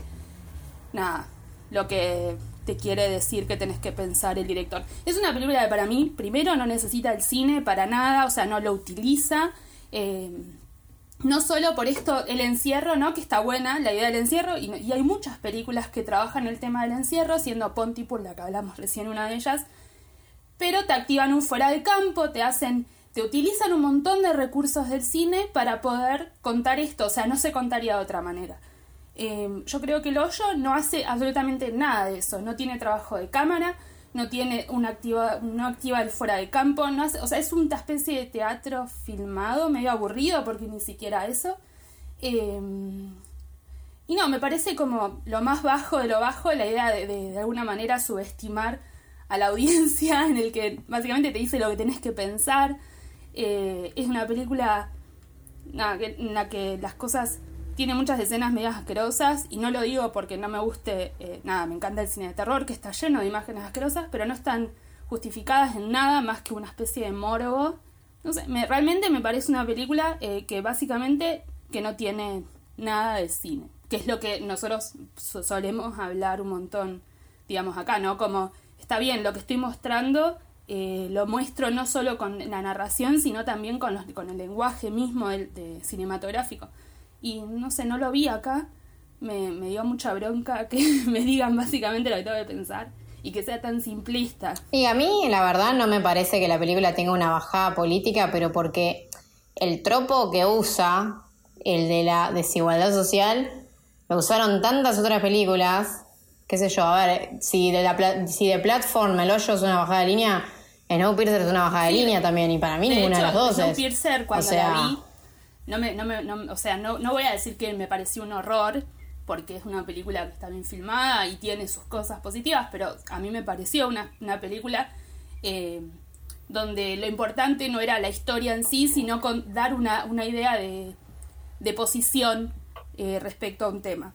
nada, lo que te quiere decir que tenés que pensar el director. Es una película que para mí, primero, no necesita el cine para nada, o sea, no lo utiliza. eh, no solo por esto, el encierro, ¿no? Que está buena la idea del encierro, y, y hay muchas películas que trabajan el tema del encierro, siendo Pontypool, la que hablamos recién, una de ellas, pero te activan un fuera de campo, te hacen, te utilizan un montón de recursos del cine para poder contar esto, o sea, no se contaría de otra manera. Eh, yo creo que el hoyo no hace absolutamente nada de eso, no tiene trabajo de cámara, no tiene una activa, no activa el fuera de campo, no o sea, es una especie de teatro filmado, medio aburrido porque ni siquiera eso. Eh, y no, me parece como lo más bajo de lo bajo la idea de, de, alguna manera subestimar a la (laughs) audiencia en el que básicamente te dice lo que tenés que pensar. Eh, es una película en la que las cosas tiene muchas escenas medias asquerosas y no lo digo porque no me guste, eh, nada, me encanta el cine de terror que está lleno de imágenes asquerosas, pero no están justificadas en nada más que una especie de morbo. No sé, me- realmente me parece una película eh, que básicamente que no tiene nada de cine, que es lo que nosotros so- solemos hablar un montón, digamos acá, ¿no? Como está bien, lo que estoy mostrando eh, lo muestro no solo con la narración, sino también con, los, con el lenguaje mismo de cinematográfico. Y no sé, no lo vi acá, me, me dio mucha bronca (laughs) que me digan básicamente lo que tengo que pensar y que sea tan simplista. Y a mí, la verdad, no me parece que la película tenga una bajada política, pero porque el tropo que usa, el de la desigualdad social, lo usaron tantas otras películas, qué sé yo, a ver, si de, la, si de Platform el hoyo es una bajada de línea, Snowpiercer es una bajada de Sí. línea también, y para mí De ninguna hecho, de las dos es. Snowpiercer, cuando O sea, la vi, no me, no me, no- o sea, no, no voy a decir que me pareció un horror, porque es una película que está bien filmada y tiene sus cosas positivas, pero a mí me pareció una, una película eh, donde lo importante no era la historia en sí, sino con dar una, una idea de, de posición eh, respecto a un tema.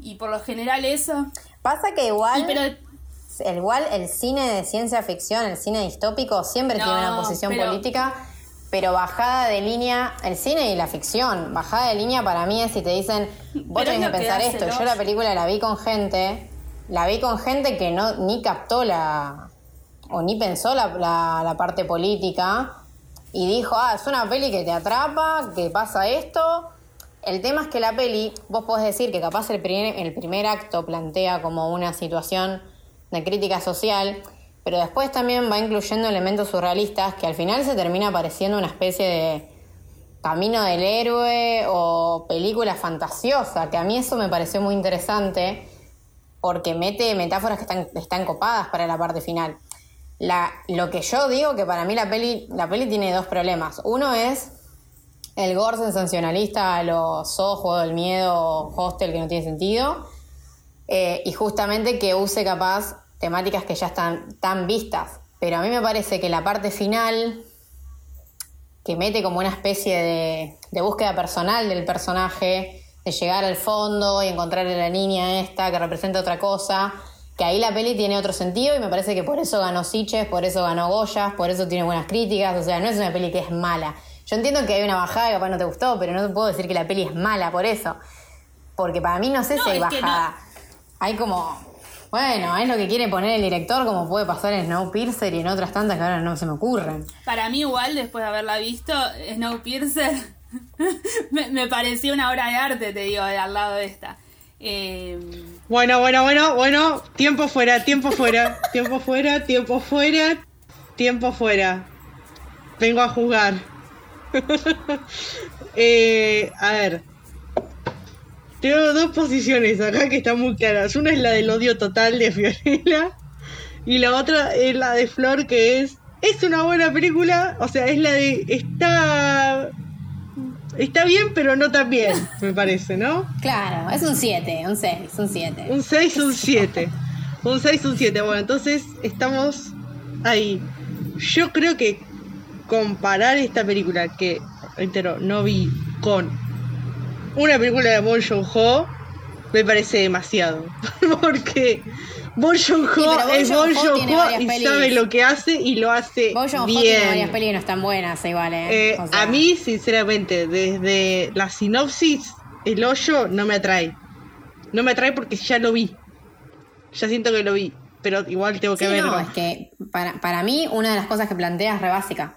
Y por lo general eso... Pasa que igual... y pero El, igual el cine de ciencia ficción, el cine distópico, siempre No, tiene una posición política, pero bajada de línea, el cine y la ficción, bajada de línea para mí es si te dicen, vos tenés que pensar esto, yo la película la vi con gente, la vi con gente que no ni captó la, o ni pensó la, la- la parte política, y dijo, ah, es una peli que te atrapa, que pasa esto. El tema es que la peli, vos podés decir que capaz el primer, el primer acto plantea como una situación de crítica social, pero después también va incluyendo elementos surrealistas que al final se termina pareciendo una especie de camino del héroe o película fantasiosa, que a mí eso me pareció muy interesante porque mete metáforas que están, están copadas para la parte final. Lo que yo digo que para mí la peli, la peli tiene dos problemas. Uno es el gore sensacionalista los ojos, el miedo hostel que no tiene sentido. Eh, y justamente que use capaz temáticas que ya están tan vistas. Pero a mí me parece que la parte final, que mete como una especie de, de búsqueda personal del personaje, de llegar al fondo y encontrar a la niña esta que representa otra cosa, que ahí la peli tiene otro sentido y me parece que por eso ganó Siches, por eso ganó Goyas, por eso tiene buenas críticas, o sea, no es una peli que es mala. Yo entiendo que hay una bajada que capaz no te gustó, pero no te puedo decir que la peli es mala por eso. Porque para mí no sé No, si hay bajada. Hay como. Bueno, es lo que quiere poner el director, como puede pasar en Snowpiercer y en otras tantas que ahora no se me ocurren. Para mí igual, después de haberla visto, Snowpiercer (laughs) me, me pareció una obra de arte, te digo, al lado de esta. Eh, Bueno, bueno, bueno, bueno. Tiempo fuera, tiempo fuera, (laughs) tiempo fuera, tiempo fuera, tiempo fuera. Vengo a jugar. (laughs) Eh, a ver. Tengo dos posiciones acá que están muy claras. Una es la del odio total de Fiorella. Y la otra es la de Flor, que es. Es una buena película. O sea, es la de. Está. Está bien, pero no tan bien, me parece, ¿no? Claro, es un 7, un 6, un 7. Un 6, un 7. Un 6, un 7. Bueno, entonces estamos ahí. Yo creo que comparar esta película que, reitero, no vi con una película de Bon Joon-ho me parece demasiado. (laughs) Porque Bon Joon-ho Sí, es Bon Joon-ho Joon-ho y pelis. sabe lo que hace y lo hace Bojo Ho bien. tiene varias pelis no están buenas, igual, ¿eh? Eh, O sea, A mí, sinceramente, desde la sinopsis, el hoyo no me atrae. No me atrae porque ya lo vi. Ya siento que lo vi. Pero igual tengo que Sí, verlo. no, es que para, para mí una de las cosas que plantea es re básica.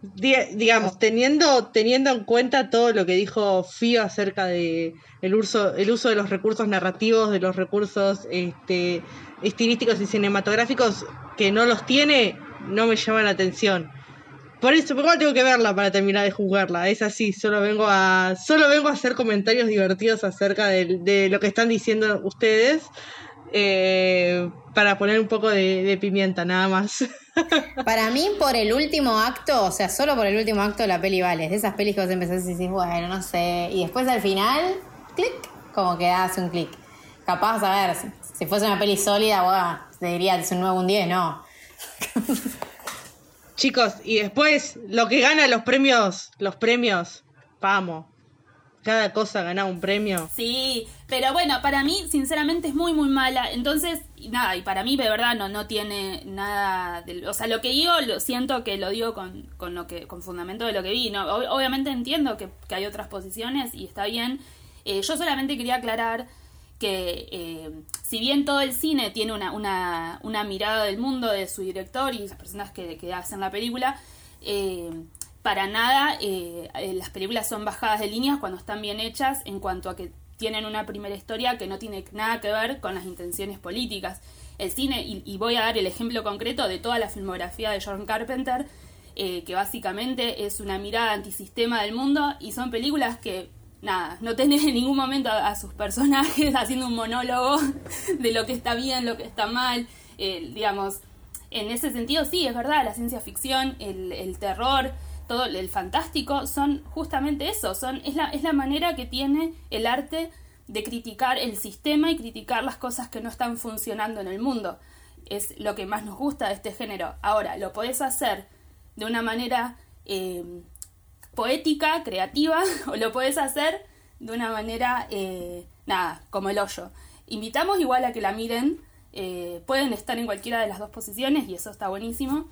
Di- digamos, teniendo, teniendo en cuenta todo lo que dijo Fío acerca de el uso, el uso de los recursos narrativos, de los recursos este, estilísticos y cinematográficos que no los tiene, no me llama la atención. Por eso, pero igual tengo que verla para terminar de jugarla. Es así, solo vengo a. Solo vengo a hacer comentarios divertidos acerca de, lo que están diciendo ustedes. Eh, para poner un poco de, de pimienta, nada más. (laughs) Para mí, por el último acto, o sea, solo por el último acto la peli vale. Es de esas pelis que vos empezás y decís, bueno, no sé. Y después al final, clic, como que hace un clic. Capaz, a ver, si, si fuese una peli sólida, bueno, te diría, es un 9, un 10, no. Chicos, y después lo que gana los premios, los premios, vamos. Cada cosa gana un premio. Sí, pero bueno, para mí sinceramente es muy muy mala. Entonces, nada, y para mí de verdad no, no tiene nada de, o sea, lo que digo lo siento que lo digo con, con lo que con fundamento de lo que vi, no Ob- obviamente entiendo que, que hay otras posiciones y está bien. Eh, yo solamente quería aclarar que eh, si bien todo el cine tiene una, una, una mirada del mundo de su director y las personas que, que hacen la película, eh, para nada eh, eh, las películas son bajadas de líneas cuando están bien hechas en cuanto a que tienen una primera historia que no tiene nada que ver con las intenciones políticas. El cine, y, y voy a dar el ejemplo concreto de toda la filmografía de John Carpenter, eh, que básicamente es una mirada antisistema del mundo y son películas que nada, no tenés en ningún momento a, sus personajes (laughs) haciendo un monólogo de lo que está bien, lo que está mal, digamos, en ese sentido sí, es verdad, la ciencia ficción, el, el terror, todo el fantástico son justamente eso, son, es, la, es la manera que tiene el arte de criticar el sistema y criticar las cosas que no están funcionando en el mundo. Es lo que más nos gusta de este género. Ahora, lo podés hacer de una manera eh, poética, creativa, (laughs) o lo puedes hacer de una manera, eh, nada, como el hoyo. Invitamos igual a que la miren, eh, pueden estar en cualquiera de las dos posiciones y eso está buenísimo.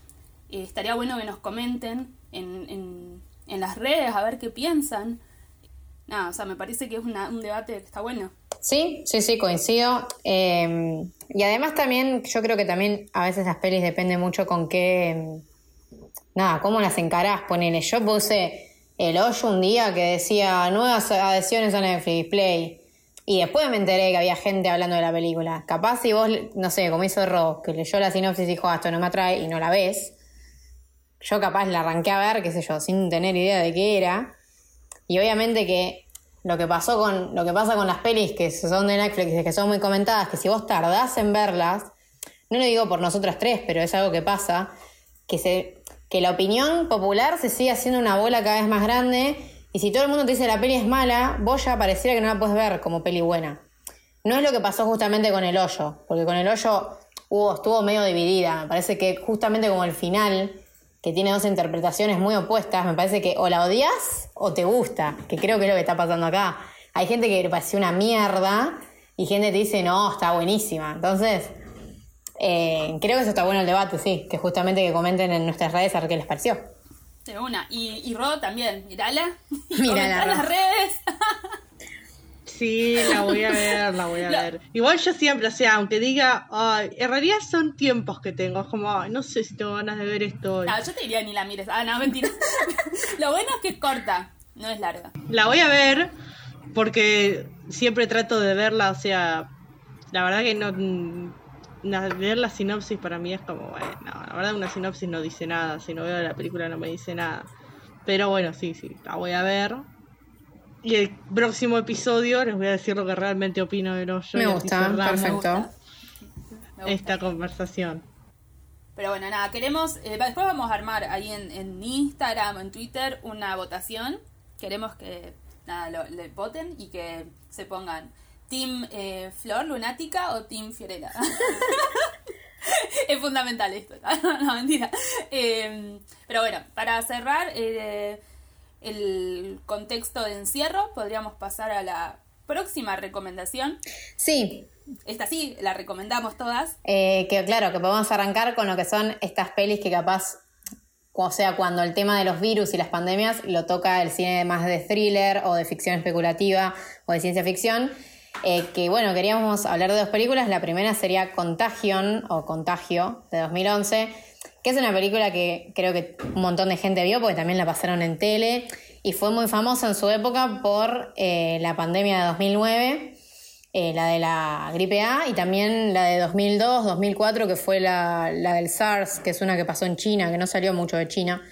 Estaría bueno que nos comenten en, en, en las redes a ver qué piensan. Nada, o sea, me parece que es una- un debate que está bueno. Sí, sí, sí, coincido. Eh, y además también, yo creo que también a veces las pelis depende mucho con qué, mm, nada, cómo las encarás, ponele. Yo puse el hoyo un día que decía nuevas adhesiones a Netflix, Play. Y después me enteré que había gente hablando de la película. Capaz si vos, no sé, como hizo Rob, que leyó la sinopsis y dijo, ah, esto no me atrae y no la ves. Yo capaz la arranqué a ver, qué sé yo, sin tener idea de qué era. Y obviamente que lo que pasó con lo que pasa con las pelis que son de Netflix que son muy comentadas, que si vos tardás en verlas, no lo digo por nosotras tres, pero es algo que pasa, que se que la opinión popular se sigue haciendo una bola cada vez más grande y si todo el mundo te dice la peli es mala, vos ya pareciera que no la puedes ver como peli buena. No es lo que pasó justamente con El Hoyo, porque con El Hoyo hubo, estuvo medio dividida. Me parece que justamente como el final, que tiene dos interpretaciones muy opuestas, me parece que o la odias o te gusta, que creo que es lo que está pasando acá. Hay gente que le pareció una mierda y gente te dice, no, está buenísima. Entonces, eh, creo que eso está bueno el debate, sí, que justamente que comenten en nuestras redes a ver qué les pareció. De una. Y, y Ro también, mirala. (laughs) Mírala, en Ro. las redes. (laughs) Sí, la voy a ver, la voy a (laughs) La- ver. Igual yo siempre, o sea, aunque diga, ay, en realidad son tiempos que tengo, es como, ay, no sé si tengo ganas de ver esto hoy. No, yo te diría ni la mires. Ah, no, mentira. (laughs) Lo bueno es que es corta, no es larga. La voy a ver porque siempre trato de verla, o sea, la verdad que no... ver la sinopsis para mí es como, bueno, la verdad una sinopsis no dice nada, si no veo la película no me dice nada. Pero bueno, sí, sí, la voy a ver. Y el próximo episodio les voy a decir lo que realmente opino de los Me gusta, Me Perfecto. gusta. Me gusta. esta conversación. Pero bueno, nada, queremos. eh, después vamos a armar ahí en, en Instagram, en Twitter, una votación. Queremos que nada, lo, le voten y que se pongan Team eh, Flor Lunática o Team Fiorella. (laughs) es fundamental esto. (laughs) no, mentira. Eh, pero bueno, para cerrar eh, el contexto de encierro, podríamos pasar a la próxima recomendación. Sí, Esta sí, la recomendamos todas. Eh, que claro, que podemos arrancar con lo que son estas pelis que capaz, o sea, cuando el tema de los virus y las pandemias lo toca el cine más de thriller o de ficción especulativa o de ciencia ficción. eh, que bueno, queríamos hablar de dos películas. La primera sería Contagion o Contagio de 2011, que es una película que creo que un montón de gente vio porque también la pasaron en tele y fue muy famosa en su época por eh, la pandemia de 2009 eh, la de la gripe A y también la de 2002, 2004, que fue la, la del SARS, que es una que pasó en China, que no salió mucho de China.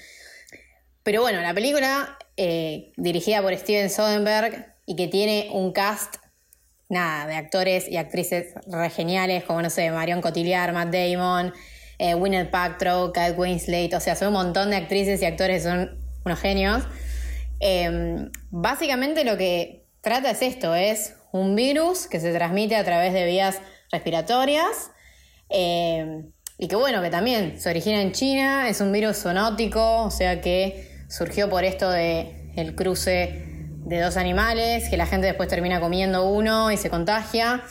Pero bueno, la película, eh, dirigida por Steven Soderbergh y que tiene un cast, nada, de actores y actrices re geniales, como no sé, Marion Cotillard, Matt Damon, eh, Gwyneth Paltrow, Kate Winslet, o sea, son un montón de actrices y actores, son unos genios. Eh, básicamente lo que trata es esto, es un virus que se transmite a través de vías respiratorias eh, y que bueno, que también se origina en China, es un virus zoonótico, o sea que surgió por esto de el cruce de dos animales, que la gente después termina comiendo uno y se contagia.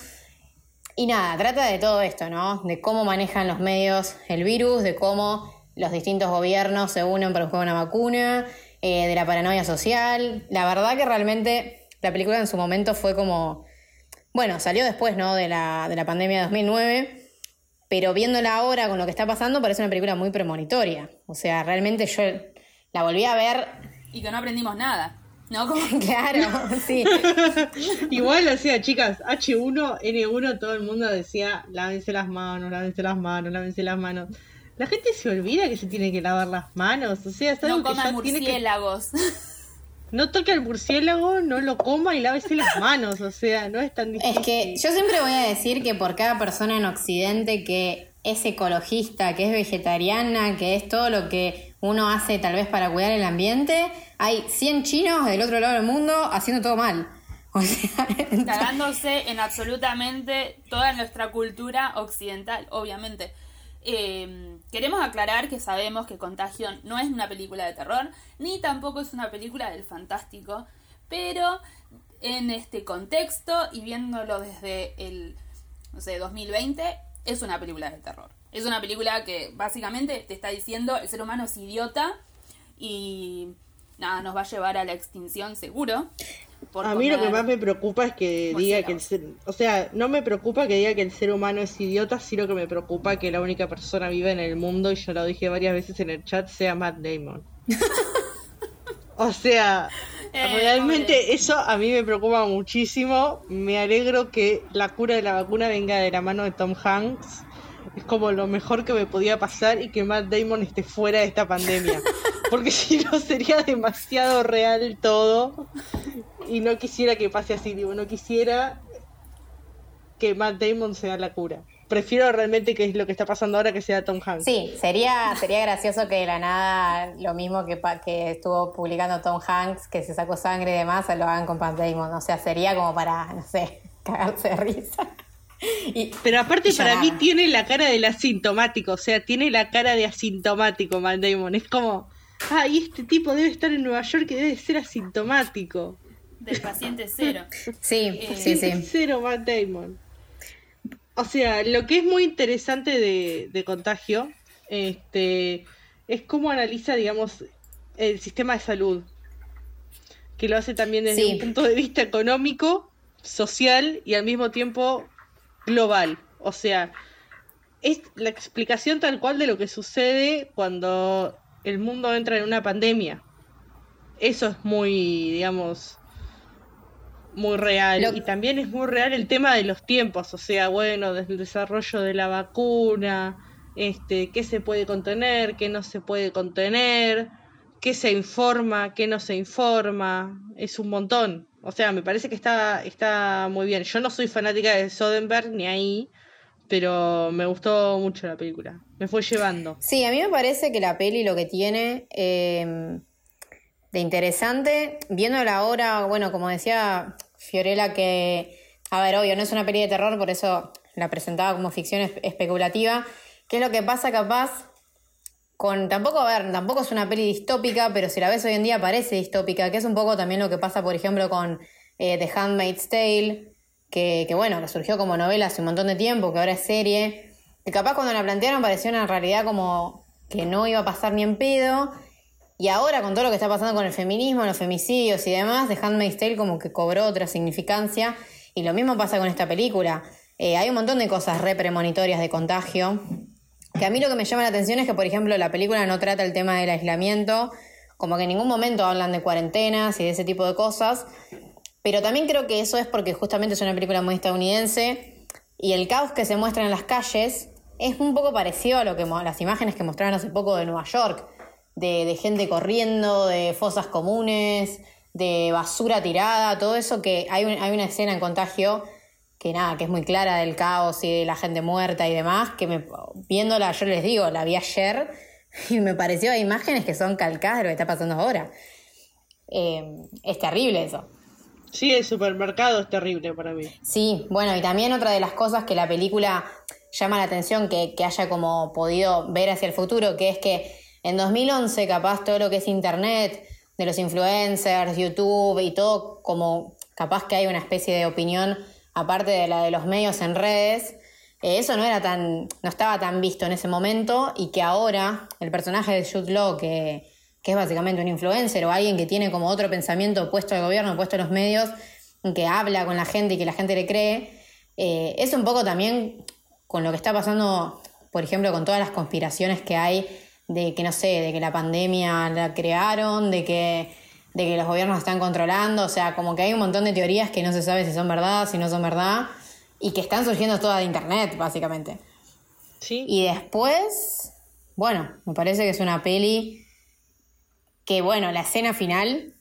Y nada, trata de todo esto, ¿no? De cómo manejan los medios el virus, de cómo los distintos gobiernos se unen para buscar una vacuna, eh, de la paranoia social. La verdad que realmente la película en su momento fue como, bueno, salió después, ¿no? De la, de la pandemia de 2009, pero viéndola ahora con lo que está pasando parece una película muy premonitoria. O sea, realmente yo la volví a ver, Y que no aprendimos nada. ¿No? (laughs) Como- claro, sí. (laughs) Igual, o sea, chicas, H1, N1, todo el mundo decía, lávense las manos, lávense las manos, lávense las manos. La gente se olvida que se tiene que lavar las manos, o sea, es algo no que coman ya tiene que... murciélagos. (laughs) No toque al murciélago, no lo coma y lávese las manos, o sea, no es tan difícil. Es que yo siempre voy a decir que por cada persona en Occidente que es ecologista, que es vegetariana, que es todo lo que uno hace tal vez para cuidar el ambiente, hay 100 chinos del otro lado del mundo haciendo todo mal. (laughs) O en absolutamente toda nuestra cultura occidental, obviamente. Eh, queremos aclarar que sabemos que Contagion no es una película de terror, ni tampoco es una película del fantástico, pero en este contexto y viéndolo desde el, no sé, 2020, es una película de terror. Es una película que básicamente te está diciendo el ser humano es idiota y nada, nos va a llevar a la extinción seguro. A mí lo que más me preocupa es que diga que el ser, o sea, no me preocupa que diga que el ser humano es idiota, sino que me preocupa que la única persona viva en el mundo, y yo lo dije varias veces en el chat, sea Matt Damon. (laughs) o sea, Eh, realmente eso a mí me preocupa muchísimo. Me alegro que la cura de la vacuna venga de la mano de Tom Hanks. Es como lo mejor que me podía pasar y que Matt Damon esté fuera de esta pandemia. Porque (laughs) si no sería demasiado real todo. Y no quisiera que pase así, digo, no quisiera que Matt Damon sea la cura. Prefiero realmente que es lo que está pasando ahora que sea Tom Hanks. sí, sería, sería gracioso que de la nada, lo mismo que, que estuvo publicando Tom Hanks, que se sacó sangre y demás, lo hagan con Pat Damon. O sea, sería como para, no sé, (laughs) cagarse de risa. (laughs) Pero aparte y para mí tiene la cara del asintomático, o sea, tiene la cara de asintomático Matt Damon. Es como, ah, y este tipo debe estar en Nueva York y debe ser asintomático. Del paciente cero. (laughs) Sí, Eh, sí, sí. Cero Matt Damon. O sea, lo que es muy interesante de, de Contagio este, es cómo analiza, digamos, el sistema de salud. Que lo hace también desde Sí. un punto de vista económico, social y al mismo tiempo global. O sea, es la explicación tal cual de lo que sucede cuando el mundo entra en una pandemia. Eso es muy, digamos, muy real. Lo- Y también es muy real el tema de los tiempos, o sea, bueno, desde el desarrollo de la vacuna, este, qué se puede contener, qué no se puede contener, qué se informa, qué no se informa, es un montón. O sea, me parece que está, está muy bien. Yo no soy fanática de Soderbergh ni ahí, pero me gustó mucho la película. Me fue llevando. Sí, a mí me parece que la peli lo que tiene eh, de interesante, viéndola ahora, bueno, como decía Fiorella, que, a ver, obvio, no es una peli de terror, por eso la presentaba como ficción espe- especulativa. ¿Qué es lo que pasa capaz con, tampoco, a ver, tampoco es una peli distópica, pero si la ves hoy en día parece distópica, que es un poco también lo que pasa, por ejemplo, con eh, The Handmaid's Tale, que, que bueno, que surgió como novela hace un montón de tiempo, que ahora es serie, que capaz cuando la plantearon pareció una realidad como que no iba a pasar ni en pedo, y ahora con todo lo que está pasando con el feminismo, los femicidios y demás, The Handmaid's Tale como que cobró otra significancia, y lo mismo pasa con esta película. Eh, hay un montón de cosas re premonitorias de contagio, que a mí lo que me llama la atención es que, por ejemplo, la película no trata el tema del aislamiento, como que en ningún momento hablan de cuarentenas y de ese tipo de cosas, pero también creo que eso es porque justamente es una película muy estadounidense y el caos que se muestra en las calles es un poco parecido a lo que las imágenes que mostraron hace poco de Nueva York, de, gente corriendo, de fosas comunes, de basura tirada, todo eso que hay, hay una escena en contagio que nada, que es muy clara del caos y de la gente muerta y demás, que me, viéndola, yo les digo, la vi ayer (laughs) y me pareció hay imágenes que son calcadas de lo que está pasando ahora. Eh, es terrible eso. Sí, el supermercado es terrible para mí. Sí, bueno, y también otra de las cosas que la película llama la atención que, que haya como podido ver hacia el futuro, que es que en 2011 capaz todo lo que es internet, de los influencers, YouTube y todo, como capaz que hay una especie de opinión aparte de la de los medios en redes, eh, eso no era tan, no estaba tan visto en ese momento y que ahora el personaje de Jude Law, que, que es básicamente un influencer o alguien que tiene como otro pensamiento opuesto al gobierno, opuesto a los medios, que habla con la gente y que la gente le cree, eh, es un poco también con lo que está pasando, por ejemplo, con todas las conspiraciones que hay de que, no sé, de que la pandemia la crearon, de que, de que los gobiernos están controlando, o sea, como que hay un montón de teorías que no se sabe si son verdad, si no son verdad, y que están surgiendo todas de internet, básicamente. Sí. Y después, bueno, me parece que es una peli que, bueno, la escena final,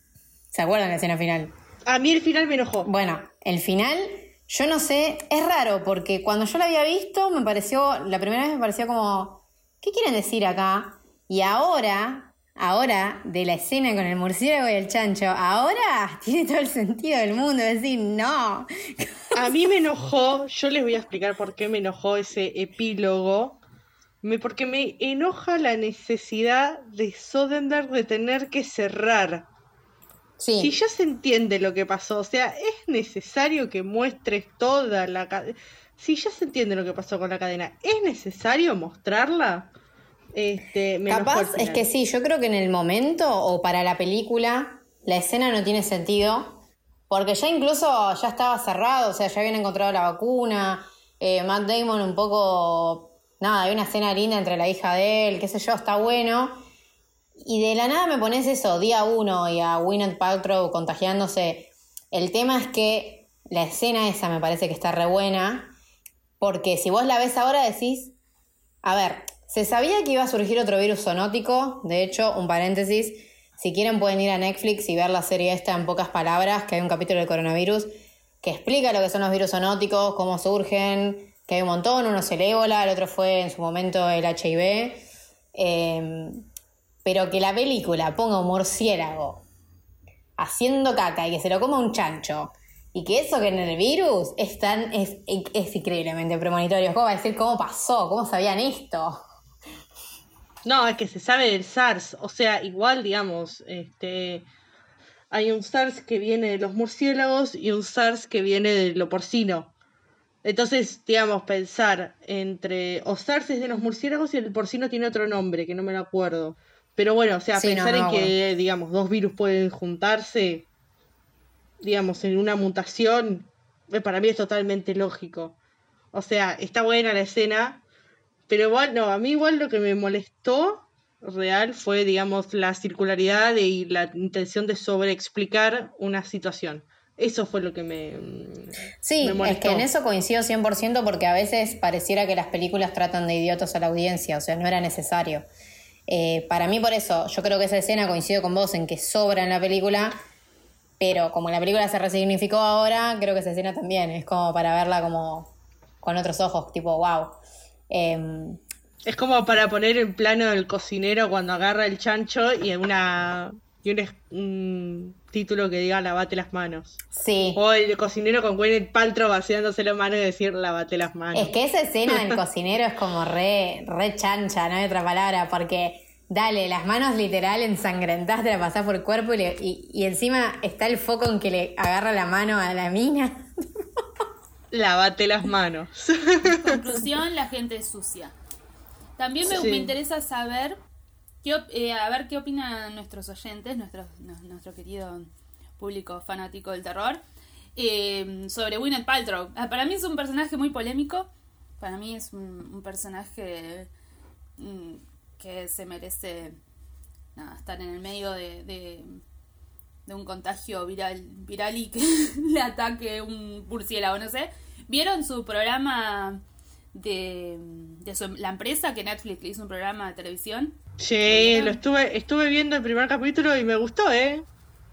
¿se acuerdan de la escena final? A mí el final me enojó. Bueno, el final, yo no sé, es raro porque cuando yo la había visto, me pareció, la primera vez me pareció como, ¿qué quieren decir acá? Y ahora, ahora, de la escena con el murciélago y el chancho, ahora (laughs) tiene todo el sentido del mundo, decir, no. A mí me enojó, yo les voy a explicar por qué me enojó ese epílogo. Me, porque me enoja la necesidad de Soderbergh de tener que cerrar. Si Sí, ya se entiende lo que pasó, o sea, es necesario que muestres toda la cadena. Si ya se entiende lo que pasó con la cadena, ¿es necesario mostrarla? Este, Capaz es que sí, yo creo que en el momento o para la película la escena no tiene sentido porque ya incluso ya estaba cerrado, o sea, ya habían encontrado la vacuna, eh, Matt Damon un poco, nada, hay una escena linda entre la hija de él, qué sé yo, está bueno. Y de la nada me pones eso, día uno y a Gwyneth Paltrow contagiándose. El tema es que la escena esa me parece que está re buena, porque si vos la ves ahora decís, a ver, se sabía que iba a surgir otro virus zoonótico. De hecho, un paréntesis. Si quieren pueden ir a Netflix y ver la serie esta en pocas palabras, que hay un capítulo del coronavirus que explica lo que son los virus zoonóticos, cómo surgen, que hay un montón. Uno es el ébola, el otro fue en su momento el HIV. Eh, pero que la película ponga un murciélago haciendo caca y que se lo coma un chancho Y que eso que en el virus es tan, es, es increíblemente premonitorio. ¿Cómo va a decir cómo pasó? ¿Cómo sabían esto? No, es que se sabe del SARS. O sea, igual, digamos, este. Hay un SARS que viene de los murciélagos y un SARS que viene de lo porcino. Entonces, digamos, pensar entre. O SARS es de los murciélagos y el porcino tiene otro nombre, que no me lo acuerdo. Pero bueno, o sea, pensar en que, digamos, dos virus pueden juntarse, digamos, en una mutación, eh, para mí es totalmente lógico. O sea, está buena la escena, pero igual, no, a mí igual lo que me molestó real fue, digamos, la circularidad y la intención de sobreexplicar una situación. Eso fue lo que me. Sí, es que en eso coincido 100% porque a veces pareciera que las películas tratan de idiotos a la audiencia, o sea, no era necesario. Eh, para mí, por eso, yo creo que esa escena coincido con vos en que sobra en la película, pero como la película se resignificó ahora, creo que esa escena también es como para verla como con otros ojos, tipo, wow. Em, es como para poner en plano el cocinero cuando agarra el chancho y una y un, título que diga lavate las manos. Sí. O el cocinero con Gwyneth Paltrow vaciándose las manos y decir lavate las manos. Es que esa escena del (laughs) cocinero es como re, re chancha, no hay otra palabra, porque dale, las manos literal ensangrentadas te la pasás por el cuerpo y, y, encima está el foco en que le agarra la mano a la mina. Lavate las manos. (laughs) Conclusión, la gente es sucia. También me, me interesa saber eh, a ver qué opinan nuestros oyentes, nuestro, nuestro querido público fanático del terror, eh, sobre Gwyneth Paltrow. Ah, para mí es un personaje muy polémico. Para mí es un, personaje mm, que se merece estar en el medio de, de, un contagio viral, viral y que (laughs) le ataque un murciélago, no sé. ¿Vieron su programa de, la empresa que Netflix le hizo un programa de televisión? Sí, lo estuve, estuve viendo el primer capítulo y me gustó, ¿eh?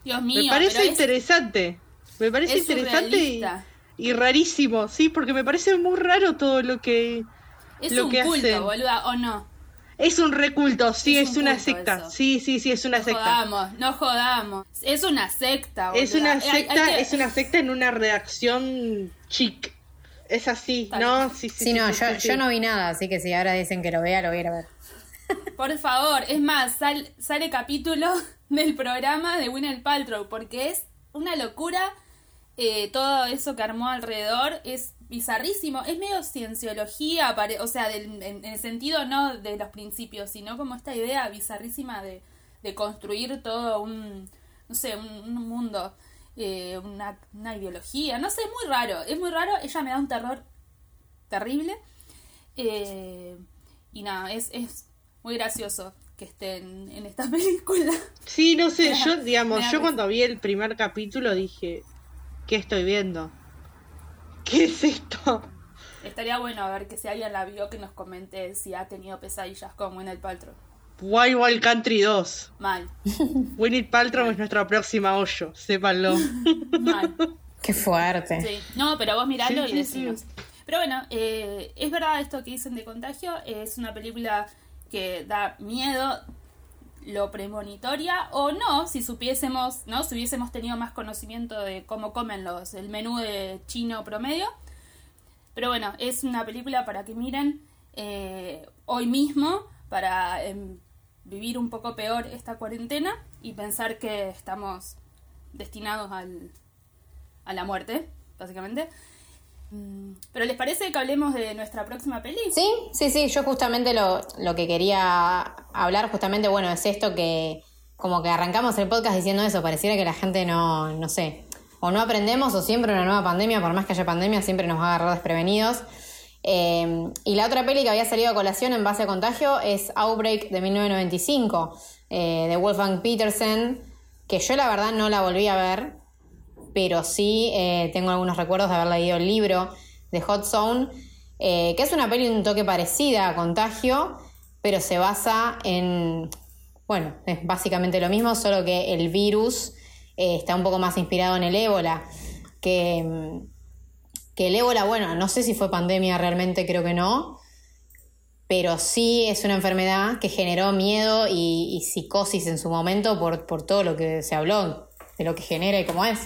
Dios mío. Me parece interesante. Me parece interesante y, rarísimo, sí, porque me parece muy raro todo lo que. Es lo un que culto, boluda, ¿o no? Es un reculto, sí, es, una secta. Sí, sí, sí, es una no secta. Jodamos, no jodamos. Es una secta, boluda. Es una secta, es una secta en una redacción chic. Es así, ¿no? Sí, sí, sí, no, yo, yo no vi nada, así que si ahora dicen que lo vea, lo voy a ir a ver. (laughs) Por favor, es más, sale capítulo (laughs) del programa de Winner Paltrow, porque es una locura eh, todo eso que armó alrededor, es bizarrísimo, es medio cienciología, o sea, en, el sentido no de los principios, sino como esta idea bizarrísima de, construir todo un, no sé, un, mundo, eh, una, una, ideología, no sé, es muy raro, es muy raro, ella me da un terror terrible. Eh, y nada, es, es muy gracioso que estén en esta (laughs) película. Sí, no sé, (laughs) yo, digamos, yo cuando vi el primer capítulo dije, ¿qué estoy viendo? ¿Qué es esto? Estaría bueno a ver que si alguien la vio que nos comente si ha tenido pesadillas como en el Paltrow. Wild Wild Country 2. Mal. (laughs) Winnie Paltrow es nuestra próxima hoyo, sépanlo. (laughs) Mal. Qué fuerte. Sí. No, pero vos miralo y decimos. Pero bueno, eh, es verdad esto que dicen de contagio. Es una película que da miedo, lo premonitoria o no, si supiésemos, ¿no? Si hubiésemos tenido más conocimiento de cómo comen los, el menú de chino promedio. Pero bueno, es una película para que miren eh, hoy mismo, para em, vivir un poco peor esta cuarentena y pensar que estamos destinados al, a la muerte, básicamente. Mm, pero ¿les parece que hablemos de nuestra próxima película? Sí, sí, sí, yo justamente lo, lo que quería hablar justamente, bueno, es esto que como que arrancamos el podcast diciendo eso, pareciera que la gente no, no sé, o no aprendemos o siempre una nueva pandemia, por más que haya pandemia, siempre nos va a agarrar desprevenidos. Eh, y la otra peli que había salido a colación en base a contagio es Outbreak de 1995, eh, de Wolfgang Petersen, que yo la verdad no la volví a ver, pero sí eh, tengo algunos recuerdos de haber leído el libro de Hot Zone, eh, que es una peli un toque parecida a Contagio, pero se basa en, bueno, es básicamente lo mismo, solo que el virus eh, está un poco más inspirado en el ébola, que, que el ébola, bueno, no sé si fue pandemia realmente, creo que no, pero sí es una enfermedad que generó miedo y, y psicosis en su momento por, por todo lo que se habló, de lo que genera y cómo es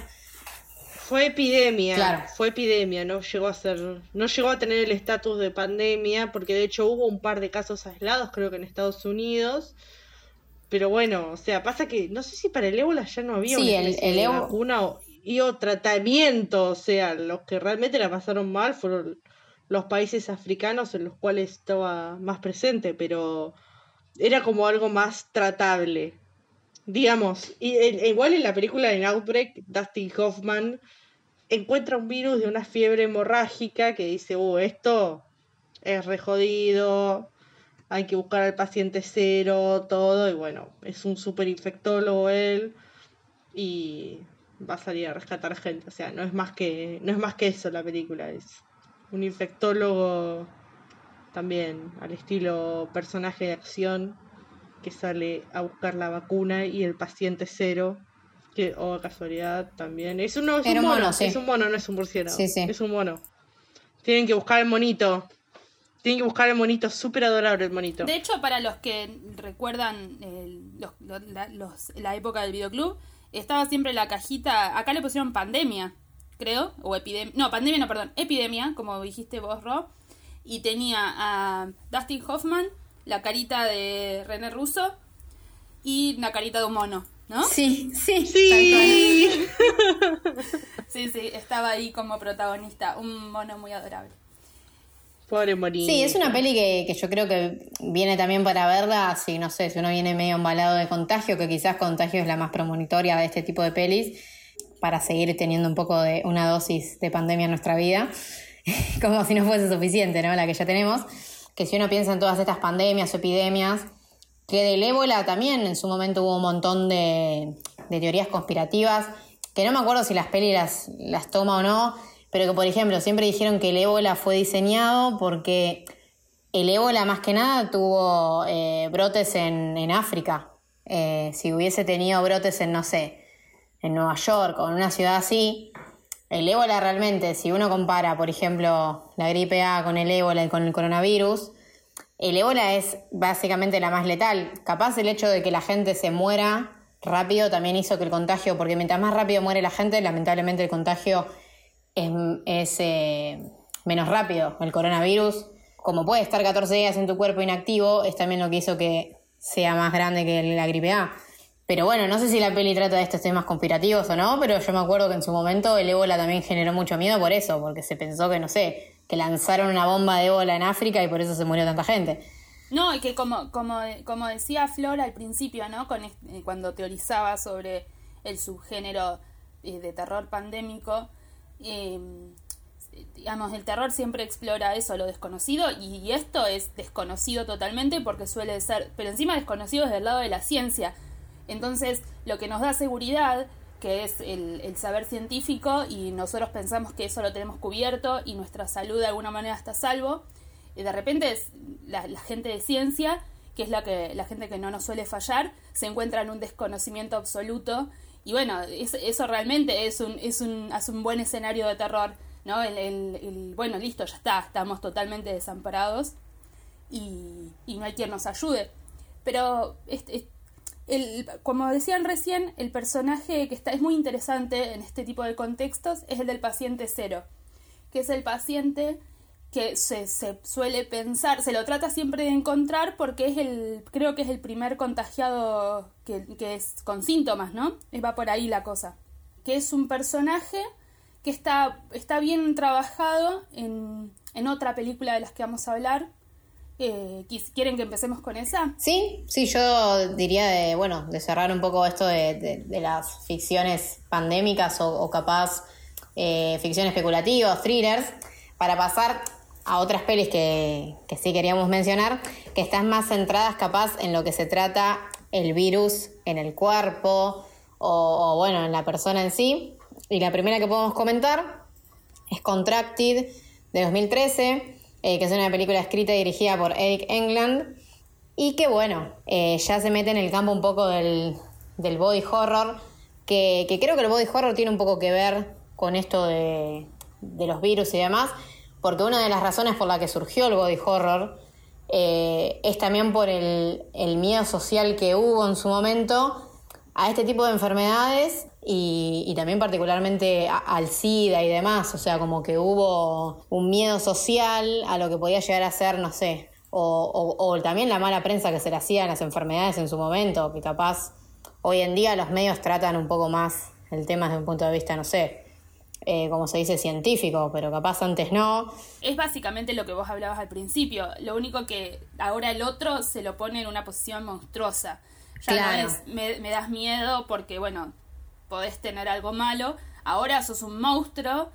fue epidemia, Claro. fue epidemia, no llegó a ser, no llegó a tener el estatus de pandemia, porque de hecho hubo un par de casos aislados, creo que en Estados Unidos. Pero bueno, o sea, pasa que no sé si para el ébola ya no había Sí, una el- el de ébo- vacuna o, y o tratamiento, o sea, los que realmente la pasaron mal fueron los países africanos en los cuales estaba más presente, pero era como algo más tratable. Digamos, y e- igual en la película en Outbreak, Dustin Hoffman encuentra un virus de una fiebre hemorrágica que dice, uh, esto es re jodido, hay que buscar al paciente cero, todo, y bueno, es un super infectólogo él, y va a salir a rescatar gente, o sea, no es más que, no es más que eso la película, es un infectólogo también al estilo personaje de acción que sale a buscar la vacuna y el paciente cero que o casualidad también es un, es mono, mono, sí. es un mono no es un murciélago Sí, sí. es un mono tienen que buscar el monito tienen que buscar el monito súper adorable el monito De hecho, para los que recuerdan el- los- los- la, los- la época del videoclub, estaba siempre la cajita. Acá le pusieron pandemia, creo, o epidemia. No, pandemia, no, perdón, epidemia, como dijiste vos, Ro. Y tenía a Dustin Hoffman, la carita de René Russo y la carita de un mono, ¿no? Sí, sí. sí (laughs) Sí, sí, estaba ahí como protagonista, un mono muy adorable. pobre monito Sí, es una peli que, que yo creo que viene también para verla, si no sé, si uno viene medio embalado de contagio, que quizás contagio es la más premonitoria de este tipo de pelis, para seguir teniendo un poco de una dosis de pandemia en nuestra vida, (laughs) como si no fuese suficiente, ¿no? La que ya tenemos. Que si uno piensa en todas estas pandemias o epidemias, que del ébola también en su momento hubo un montón de, de teorías conspirativas, que no me acuerdo si las pelis las, toma o no, pero que por ejemplo siempre dijeron que el ébola fue diseñado porque el ébola más que nada tuvo eh, brotes en, en África. Eh, si hubiese tenido brotes en, no sé, en Nueva York o en una ciudad así, el ébola realmente, si uno compara, por ejemplo, la gripe A con el ébola y con el coronavirus, el ébola es básicamente la más letal. Capaz el hecho de que la gente se muera rápido también hizo que el contagio, porque mientras más rápido muere la gente, lamentablemente el contagio es, eh, menos rápido. El coronavirus, como puede estar 14 días en tu cuerpo inactivo, es también lo que hizo que sea más grande que la gripe A. Pero bueno, no sé si la peli trata de estos temas conspirativos o no, pero yo me acuerdo que en su momento el ébola también generó mucho miedo por eso, porque se pensó que, no sé, que lanzaron una bomba de ébola en África y por eso se murió tanta gente. No, y que como, como, como decía Flor al principio, ¿no? Con eh, cuando teorizaba sobre el subgénero eh, de terror pandémico, eh, digamos, el terror siempre explora eso, lo desconocido, y, y esto es desconocido totalmente porque suele ser, pero encima desconocido desde el lado de la ciencia. Entonces, lo que nos da seguridad, que es el, saber científico, y nosotros pensamos que eso lo tenemos cubierto y nuestra salud de alguna manera está a salvo, y de repente es la, gente de ciencia, que es la, que, la gente que no nos suele fallar, se encuentra en un desconocimiento absoluto. Y bueno, es- eso realmente es un, es un, hace un buen escenario de terror, ¿no? El, bueno, listo, ya está, estamos totalmente desamparados y, y no hay quien nos ayude. Pero, este, es- el, como decían recién, el personaje que está, es muy interesante en este tipo de contextos es el del paciente cero, que es el paciente que se, se suele pensar, se lo trata siempre de encontrar porque es el, creo que es el primer contagiado que, es con síntomas, ¿no? Va por ahí la cosa. Que es un personaje que está, está bien trabajado en, en otra película de las que vamos a hablar. ¿Quieren que empecemos con esa? Sí, sí, yo diría de, bueno, de cerrar un poco esto de, las ficciones pandémicas o, capaz eh, ficción thrillers, para pasar a otras pelis que, sí queríamos mencionar, que están más centradas capaz en lo que se trata el virus en el cuerpo o, bueno, en la persona en sí. Y la primera que podemos comentar es Contracted de 2013, eh, que es una película escrita y dirigida por Eric England y que bueno, eh, ya se mete en el campo un poco del, del body horror, que, creo que el body horror tiene un poco que ver con esto de, de los virus y demás, porque una de las razones por la que surgió el body horror eh, es también por el, el miedo social que hubo en su momento a este tipo de enfermedades y, y también particularmente a- al SIDA y demás, o sea, como que hubo un miedo social a lo que podía llegar a ser, no sé, o, o- o también la mala prensa que se le hacía a las enfermedades en su momento, que capaz hoy en día los medios tratan un poco más el tema desde un punto de vista, no sé, eh, como se dice, científico, pero capaz antes no. Es básicamente lo que vos hablabas al principio. Lo único que ahora el otro se lo pone en una posición monstruosa. Ya Claro. no es me, me das miedo porque, bueno, podés tener algo malo. Ahora sos un monstruo.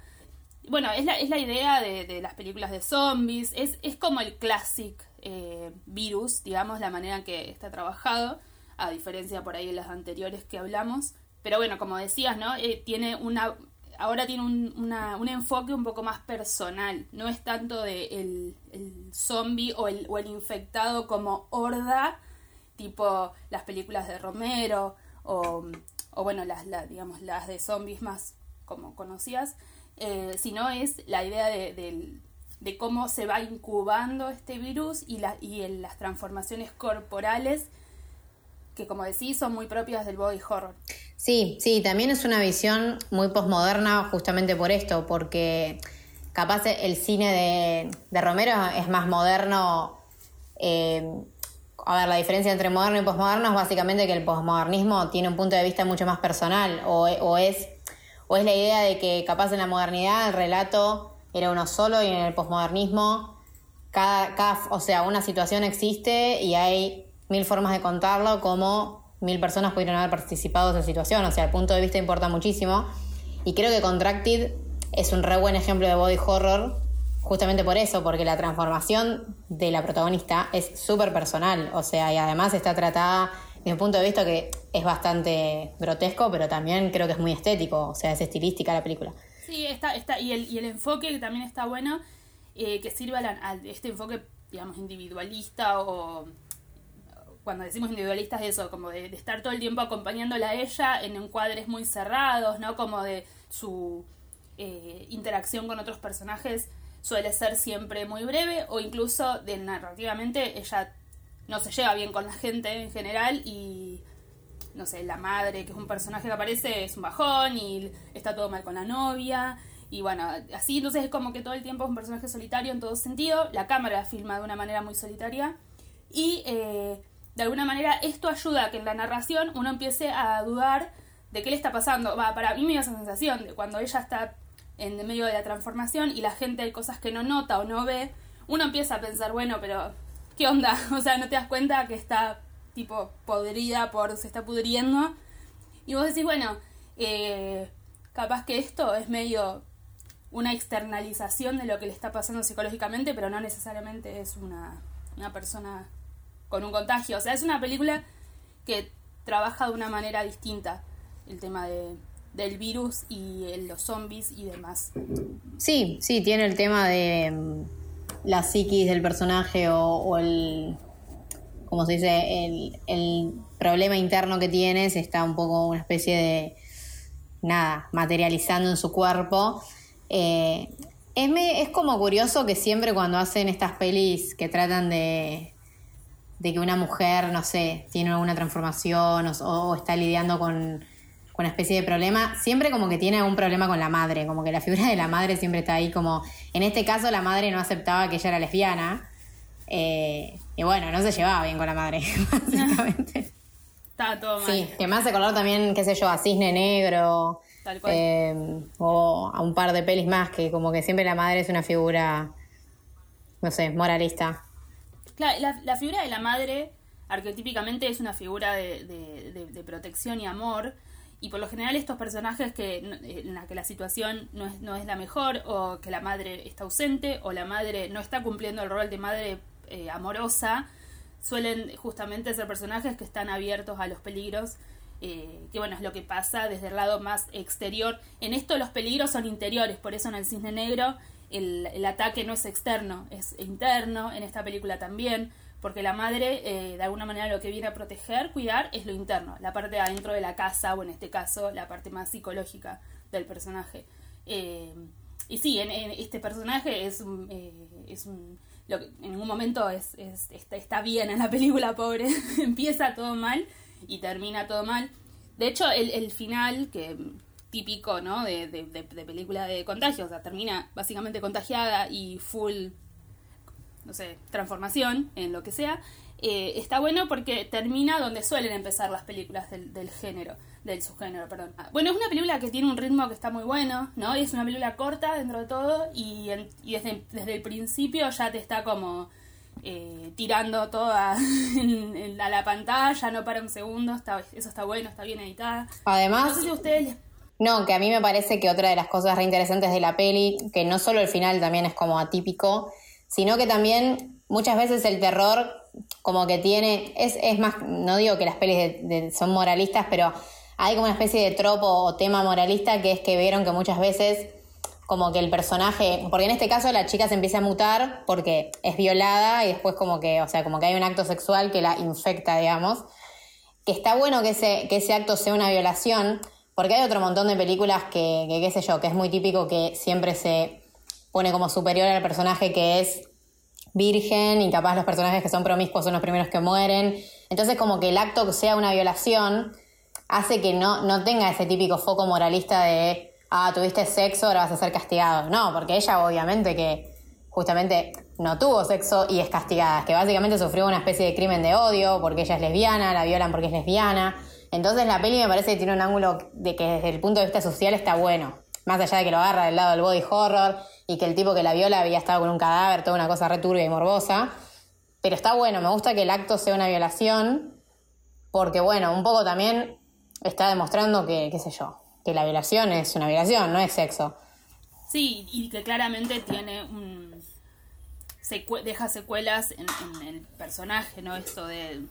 Bueno, es la, es la idea de, de las películas de zombies. Es, es como el classic eh, virus, digamos, la manera que está trabajado. A diferencia por ahí de las anteriores que hablamos. Pero bueno, como decías, ¿no? Eh, tiene una ahora tiene un, un enfoque un poco más personal. No es tanto de el, el zombie o el, o el infectado como horda, tipo las películas de Romero o, o bueno, las, la- digamos, las de zombies más como conocidas, eh, sino es la idea de, de cómo se va incubando este virus y, la, y en las transformaciones corporales que como decís son muy propias del body horror. Sí, sí, también es una visión muy posmoderna justamente por esto, porque capaz el cine de, de Romero es más moderno. eh, a ver, la diferencia entre moderno y posmoderno es básicamente que el posmodernismo tiene un punto de vista mucho más personal, o, es, o es la idea de que capaz en la modernidad el relato era uno solo y en el posmodernismo cada, cada, o sea, una situación existe y hay mil formas de contarlo, como mil personas pudieron haber participado de esa situación. O sea, el punto de vista importa muchísimo. Y creo que Contracted es un re buen ejemplo de body horror, justamente por eso, porque la transformación de la protagonista es súper personal. O sea, y además está tratada desde un punto de vista que es bastante grotesco, pero también creo que es muy estético. O sea, es estilística la película. Sí, está, está, y el, y el enfoque que también está bueno, eh, que sirve a, este enfoque, digamos, individualista o cuando decimos individualistas es eso, como de, de estar todo el tiempo acompañándola a ella en encuadres muy cerrados, ¿no? Como de su eh, interacción con otros personajes suele ser siempre muy breve o incluso de narrativamente ella no se lleva bien con la gente en general y no sé, la madre, que es un personaje que aparece, es un bajón y está todo mal con la novia. Y bueno, así entonces es como que todo el tiempo es un personaje solitario en todo sentido. La cámara filma de una manera muy solitaria. Y eh, de alguna manera esto ayuda a que en la narración uno empiece a dudar de qué le está pasando. Va, para mí me dio esa sensación de cuando ella está en medio de la transformación y la gente hay cosas que no nota o no ve, uno empieza a pensar, bueno, pero ¿qué onda? (laughs) O sea, no te das cuenta que está tipo podrida por se está pudriendo. Y vos decís, bueno, eh, capaz que esto es medio una externalización de lo que le está pasando psicológicamente, pero no necesariamente es una, una persona con un contagio. O sea, es una película que trabaja de una manera distinta el tema de, del virus y eh, los zombies y demás. Sí, sí, tiene el tema de mm, la psiquis del personaje o, el, como se dice, el, el problema interno que tiene, se está un poco una especie de, nada, materializando en su cuerpo. Eh, es, me- es como curioso que siempre cuando hacen estas pelis que tratan de, de que una mujer, no sé, tiene alguna transformación o, o está lidiando con una especie de problema, siempre como que tiene algún problema con la madre, como que la figura de la madre siempre está ahí como, en este caso la madre no aceptaba que ella era lesbiana, eh, y bueno, no se llevaba bien con la madre, (laughs) básicamente. (laughs) Está todo mal. Sí, que me hace acordar también, qué sé yo, a Cisne Negro, Tal cual. eh, o a un par de pelis más, que como que siempre la madre es una figura, no sé, moralista. Claro, la, la figura de la madre arquetípicamente es una figura de, de- de- de protección y amor. Y por lo general estos personajes que no- en la que la situación no es, no es la mejor, o que la madre está ausente, o la madre no está cumpliendo el rol de madre eh, amorosa, suelen justamente ser personajes que están abiertos a los peligros, eh, que bueno, es lo que pasa desde el lado más exterior. En esto los peligros son interiores, por eso en el cisne negro el, el ataque no es externo, es interno, en esta película también, porque la madre eh, de alguna manera lo que viene a proteger, cuidar, es lo interno, la parte de adentro de la casa, o en este caso la parte más psicológica del personaje. Eh, y sí, en, este personaje es un, eh, es un lo que en ningún momento es, es- está, bien en la película, pobre. (laughs) Empieza todo mal y termina todo mal. De hecho, el, el final, que típico, ¿no? De, de, de, película de contagio, o sea, termina básicamente contagiada y full, no sé, transformación en lo que sea, eh, está bueno porque termina donde suelen empezar las películas del, del género, del subgénero, perdón. Bueno, es una película que tiene un ritmo que está muy bueno, ¿no? Y es una película corta dentro de todo y, y desde, desde el principio ya te está como eh, tirando toda (laughs) en, a la pantalla, no para un segundo, está, eso está bueno, está bien editada. Además, no, ustedes no, que a mí me parece que otra de las cosas reinteresantes de la peli, que no solo el final también es como atípico, sino que también muchas veces el terror como que tiene, es, es más, no digo que las pelis son moralistas, pero hay como una especie de tropo o tema moralista que es que vieron que muchas veces como que el personaje, porque en este caso la chica se empieza a mutar porque es violada y después como que, o sea, como que hay un acto sexual que la infecta, digamos, que está bueno que ese, que ese acto sea una violación, porque hay otro montón de películas que, que, qué sé yo, que es muy típico que siempre se pone como superior al personaje que es virgen y capaz los personajes que son promiscuos son los primeros que mueren. Entonces como que el acto sea una violación hace que no, no tenga ese típico foco moralista de ah, tuviste sexo, ahora vas a ser castigado. No, porque ella obviamente que justamente no tuvo sexo y es castigada, que básicamente sufrió una especie de crimen de odio porque ella es lesbiana, la violan porque es lesbiana. Entonces la peli me parece que tiene un ángulo de que desde el punto de vista social está bueno. Más allá de que lo agarra del lado del body horror y que el tipo que la viola había estado con un cadáver, toda una cosa returbia y morbosa. Pero está bueno, me gusta que el acto sea una violación porque bueno, un poco también está demostrando que, qué sé yo, que la violación es una violación, no es sexo. Sí, y que claramente tiene un... deja secuelas en, el personaje, ¿no? Esto de...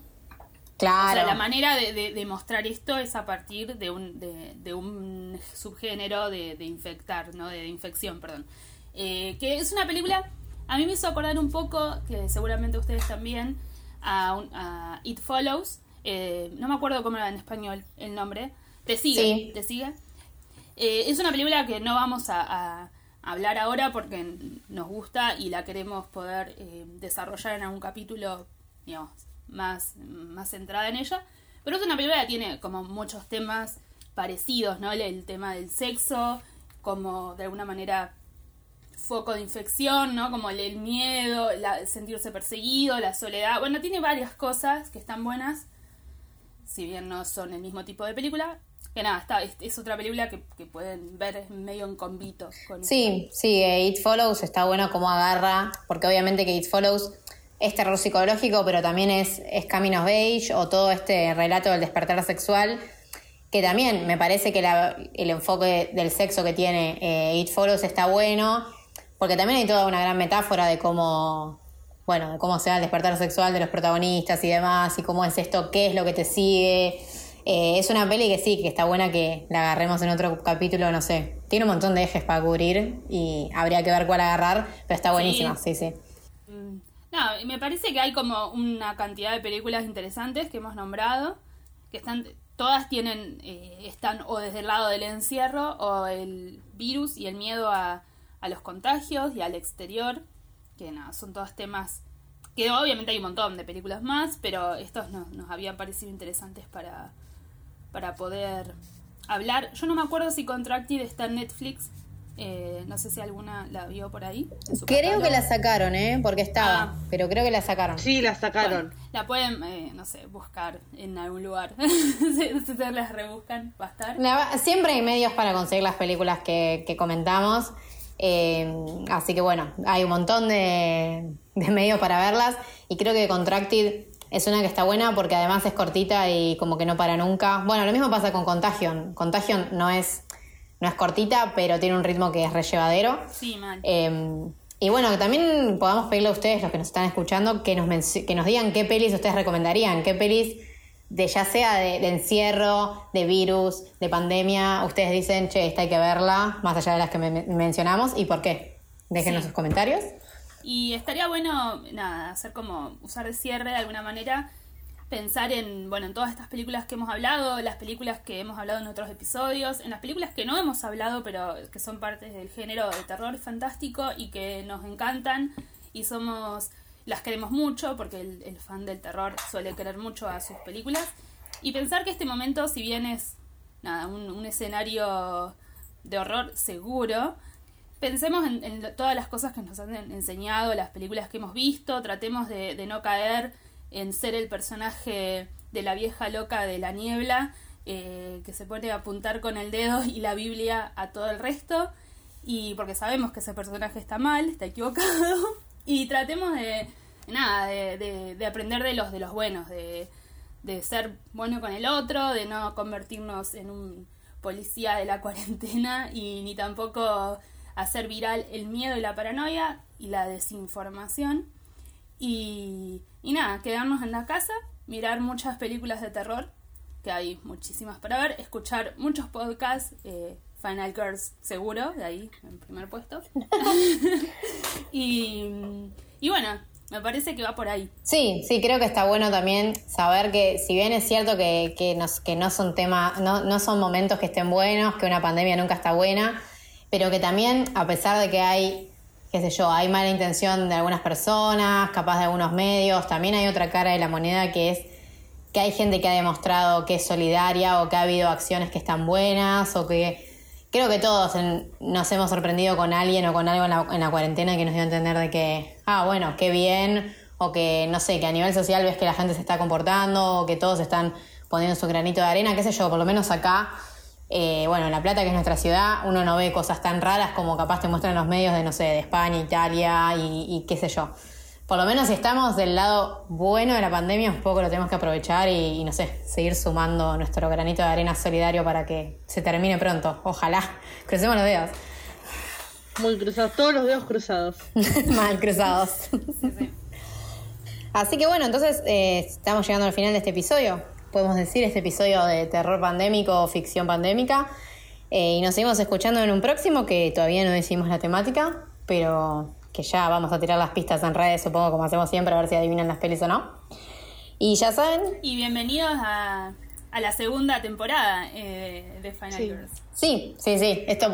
Claro. O sea, la manera de, de, mostrar esto es a partir de un, de, un subgénero de, infectar, ¿no? De, infección, perdón. Eh, que es una película, a mí me hizo acordar un poco, que seguramente ustedes también, a, It Follows. Eh, no me acuerdo cómo era en español el nombre. Te sigue, te sigue. Eh, es una película que no vamos a, hablar ahora porque nos gusta y la queremos poder eh, desarrollar en algún capítulo, digamos, más, más centrada en ella. Pero es una película que tiene como muchos temas parecidos, ¿no? El, tema del sexo, como de alguna manera foco de infección, ¿no? Como el, miedo, la, sentirse perseguido, la soledad. Bueno, tiene varias cosas que están buenas, si bien no son el mismo tipo de película. Que nada, está, es, otra película que, pueden ver medio en convito. sí, sí, eh, It Follows está bueno como agarra, porque obviamente que It Follows es terror psicológico, pero también es, es Camino Beige o todo este relato del despertar sexual, que también me parece que el enfoque del sexo que tiene eh, It Follows está bueno, porque también hay toda una gran metáfora de cómo, bueno, de cómo se da el despertar sexual de los protagonistas y demás, y cómo es esto, qué es lo que te sigue eh, es una peli que sí, que está buena que la agarremos en otro capítulo, no sé. Tiene un montón de ejes para cubrir y habría que ver cuál agarrar, pero está buenísima, sí, sí. Mm. No, me parece que hay como una cantidad de películas interesantes que hemos nombrado, que están, todas tienen, eh, están o desde el lado del encierro o el virus y el miedo a, a los contagios y al exterior, que nada, son todos temas que obviamente hay un montón de películas más, pero estos nos habían parecido interesantes para, para poder hablar. Yo no me acuerdo si Contracted está en Netflix. Eh, no sé si alguna la vio por ahí. Creo que la sacaron, ¿eh? Porque estaba. Ah. Pero creo que la sacaron. Sí, la sacaron. la pueden, eh, no sé, buscar en algún lugar. (laughs) si se las rebuscan, va a estar. siempre hay medios para conseguir las películas que, comentamos. Eh, así que bueno, hay un montón de, de medios para verlas. Y creo que Contracted es una que está buena porque además es cortita y como que no para nunca. Bueno, lo mismo pasa con Contagion. Contagion no es, no es cortita, pero tiene un ritmo que es rellevadero. Sí, mal. Em, y bueno, que también podamos pedirle a ustedes, los que nos están escuchando, que nos, que nos digan qué pelis ustedes recomendarían, qué pelis de ya sea de, encierro, de virus, de pandemia, ustedes dicen, che, esta hay que verla, más allá de las que mencionamos, y por qué. Déjenos sus comentarios. Y estaría bueno, nada, hacer como, usar de cierre de alguna manera, pensar en, bueno, en todas estas películas que hemos hablado, las películas que hemos hablado en otros episodios, en las películas que no hemos hablado, pero que son partes del género de terror fantástico y que nos encantan y somos, las queremos mucho, porque el, fan del terror suele querer mucho a sus películas. y pensar que este momento, si bien es nada, un, un escenario de horror seguro, pensemos en, en todas las cosas que nos han enseñado, las películas que hemos visto, tratemos de, de no caer en ser el personaje de la vieja loca de la niebla, eh, que se pone a apuntar con el dedo y la Biblia a todo el resto, y porque sabemos que ese personaje está mal, está equivocado, (laughs) y tratemos de, nada, de, de, de aprender de los, de los buenos, de, de ser bueno con el otro, de no convertirnos en un policía de la (laughs) cuarentena y ni tampoco hacer viral el miedo y la paranoia y la desinformación. Y, y nada, quedarnos en la casa, mirar muchas películas de terror, que hay muchísimas para ver, escuchar muchos podcasts, eh, Final Girls seguro, de ahí en primer puesto. (laughs) y, y bueno, me parece que va por ahí. Sí, sí, creo que está bueno también saber que si bien es cierto que, que, nos, que no son temas, no, no son momentos que estén buenos, que una pandemia nunca está buena, pero que también, a pesar de que hay, qué sé yo, hay mala intención de algunas personas, capaz de algunos medios, también hay otra cara de la moneda que es que hay gente que ha demostrado que es solidaria o que ha habido acciones que están buenas o que creo que todos nos hemos sorprendido con alguien o con algo en la, en la, cuarentena que nos dio a entender de que, ah, bueno, qué bien, o que, no sé, que a nivel social ves que la gente se está comportando, o que todos están poniendo su granito de arena, qué sé yo, por lo menos acá eh, bueno, La Plata, que es nuestra ciudad, uno no ve cosas tan raras como capaz te muestran los medios de, no sé, de España, Italia y, y, qué sé yo. Por lo menos si estamos del lado bueno de la pandemia, un poco lo tenemos que aprovechar y, y, no sé, seguir sumando nuestro granito de arena solidario para que se termine pronto. Ojalá. (laughs) Crucemos los dedos. Muy cruzados, todos los dedos cruzados. (laughs) Mal cruzados. Sí, sí. Así que bueno, entonces eh, estamos llegando al final de este episodio podemos decir, este episodio de terror pandémico o ficción pandémica. Eh, y nos seguimos escuchando en un próximo que todavía no decimos la temática, pero que ya vamos a tirar las pistas en redes, supongo, como hacemos siempre, a ver si adivinan las pelis o no. Y ya saben. Y bienvenidos a, a la segunda temporada eh, de Final sí. Girls. Sí, sí, sí. Esto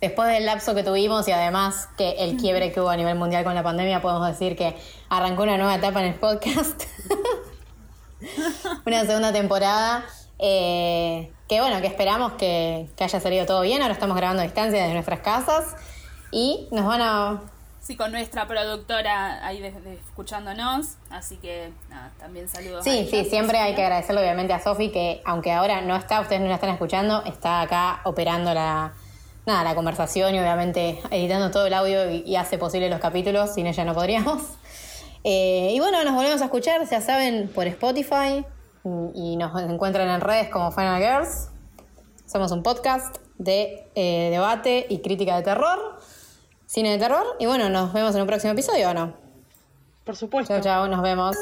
después del lapso que tuvimos y además que el quiebre que hubo a nivel mundial con la pandemia, podemos decir que arrancó una nueva etapa en el podcast. (laughs) (laughs) una segunda temporada. Eh, que bueno, que esperamos que, que, haya salido todo bien. Ahora estamos grabando a distancia desde nuestras casas. Y nos van a. Sí, con nuestra productora ahí de, de, escuchándonos. Así que nada, también saludos. Sí, sí, siempre hay que agradecerle obviamente a Sofi, que aunque ahora no está, ustedes no la están escuchando, está acá operando la, nada, la conversación y obviamente editando todo el audio y, y hace posible los capítulos. Sin ella no podríamos. Eh, y bueno, nos volvemos a escuchar, ya saben, por Spotify y nos encuentran en redes como Final Girls. Somos un podcast de eh, debate y crítica de terror, cine de terror. Y bueno, nos vemos en un próximo episodio, ¿o no? Por supuesto. Chao, chao, nos vemos.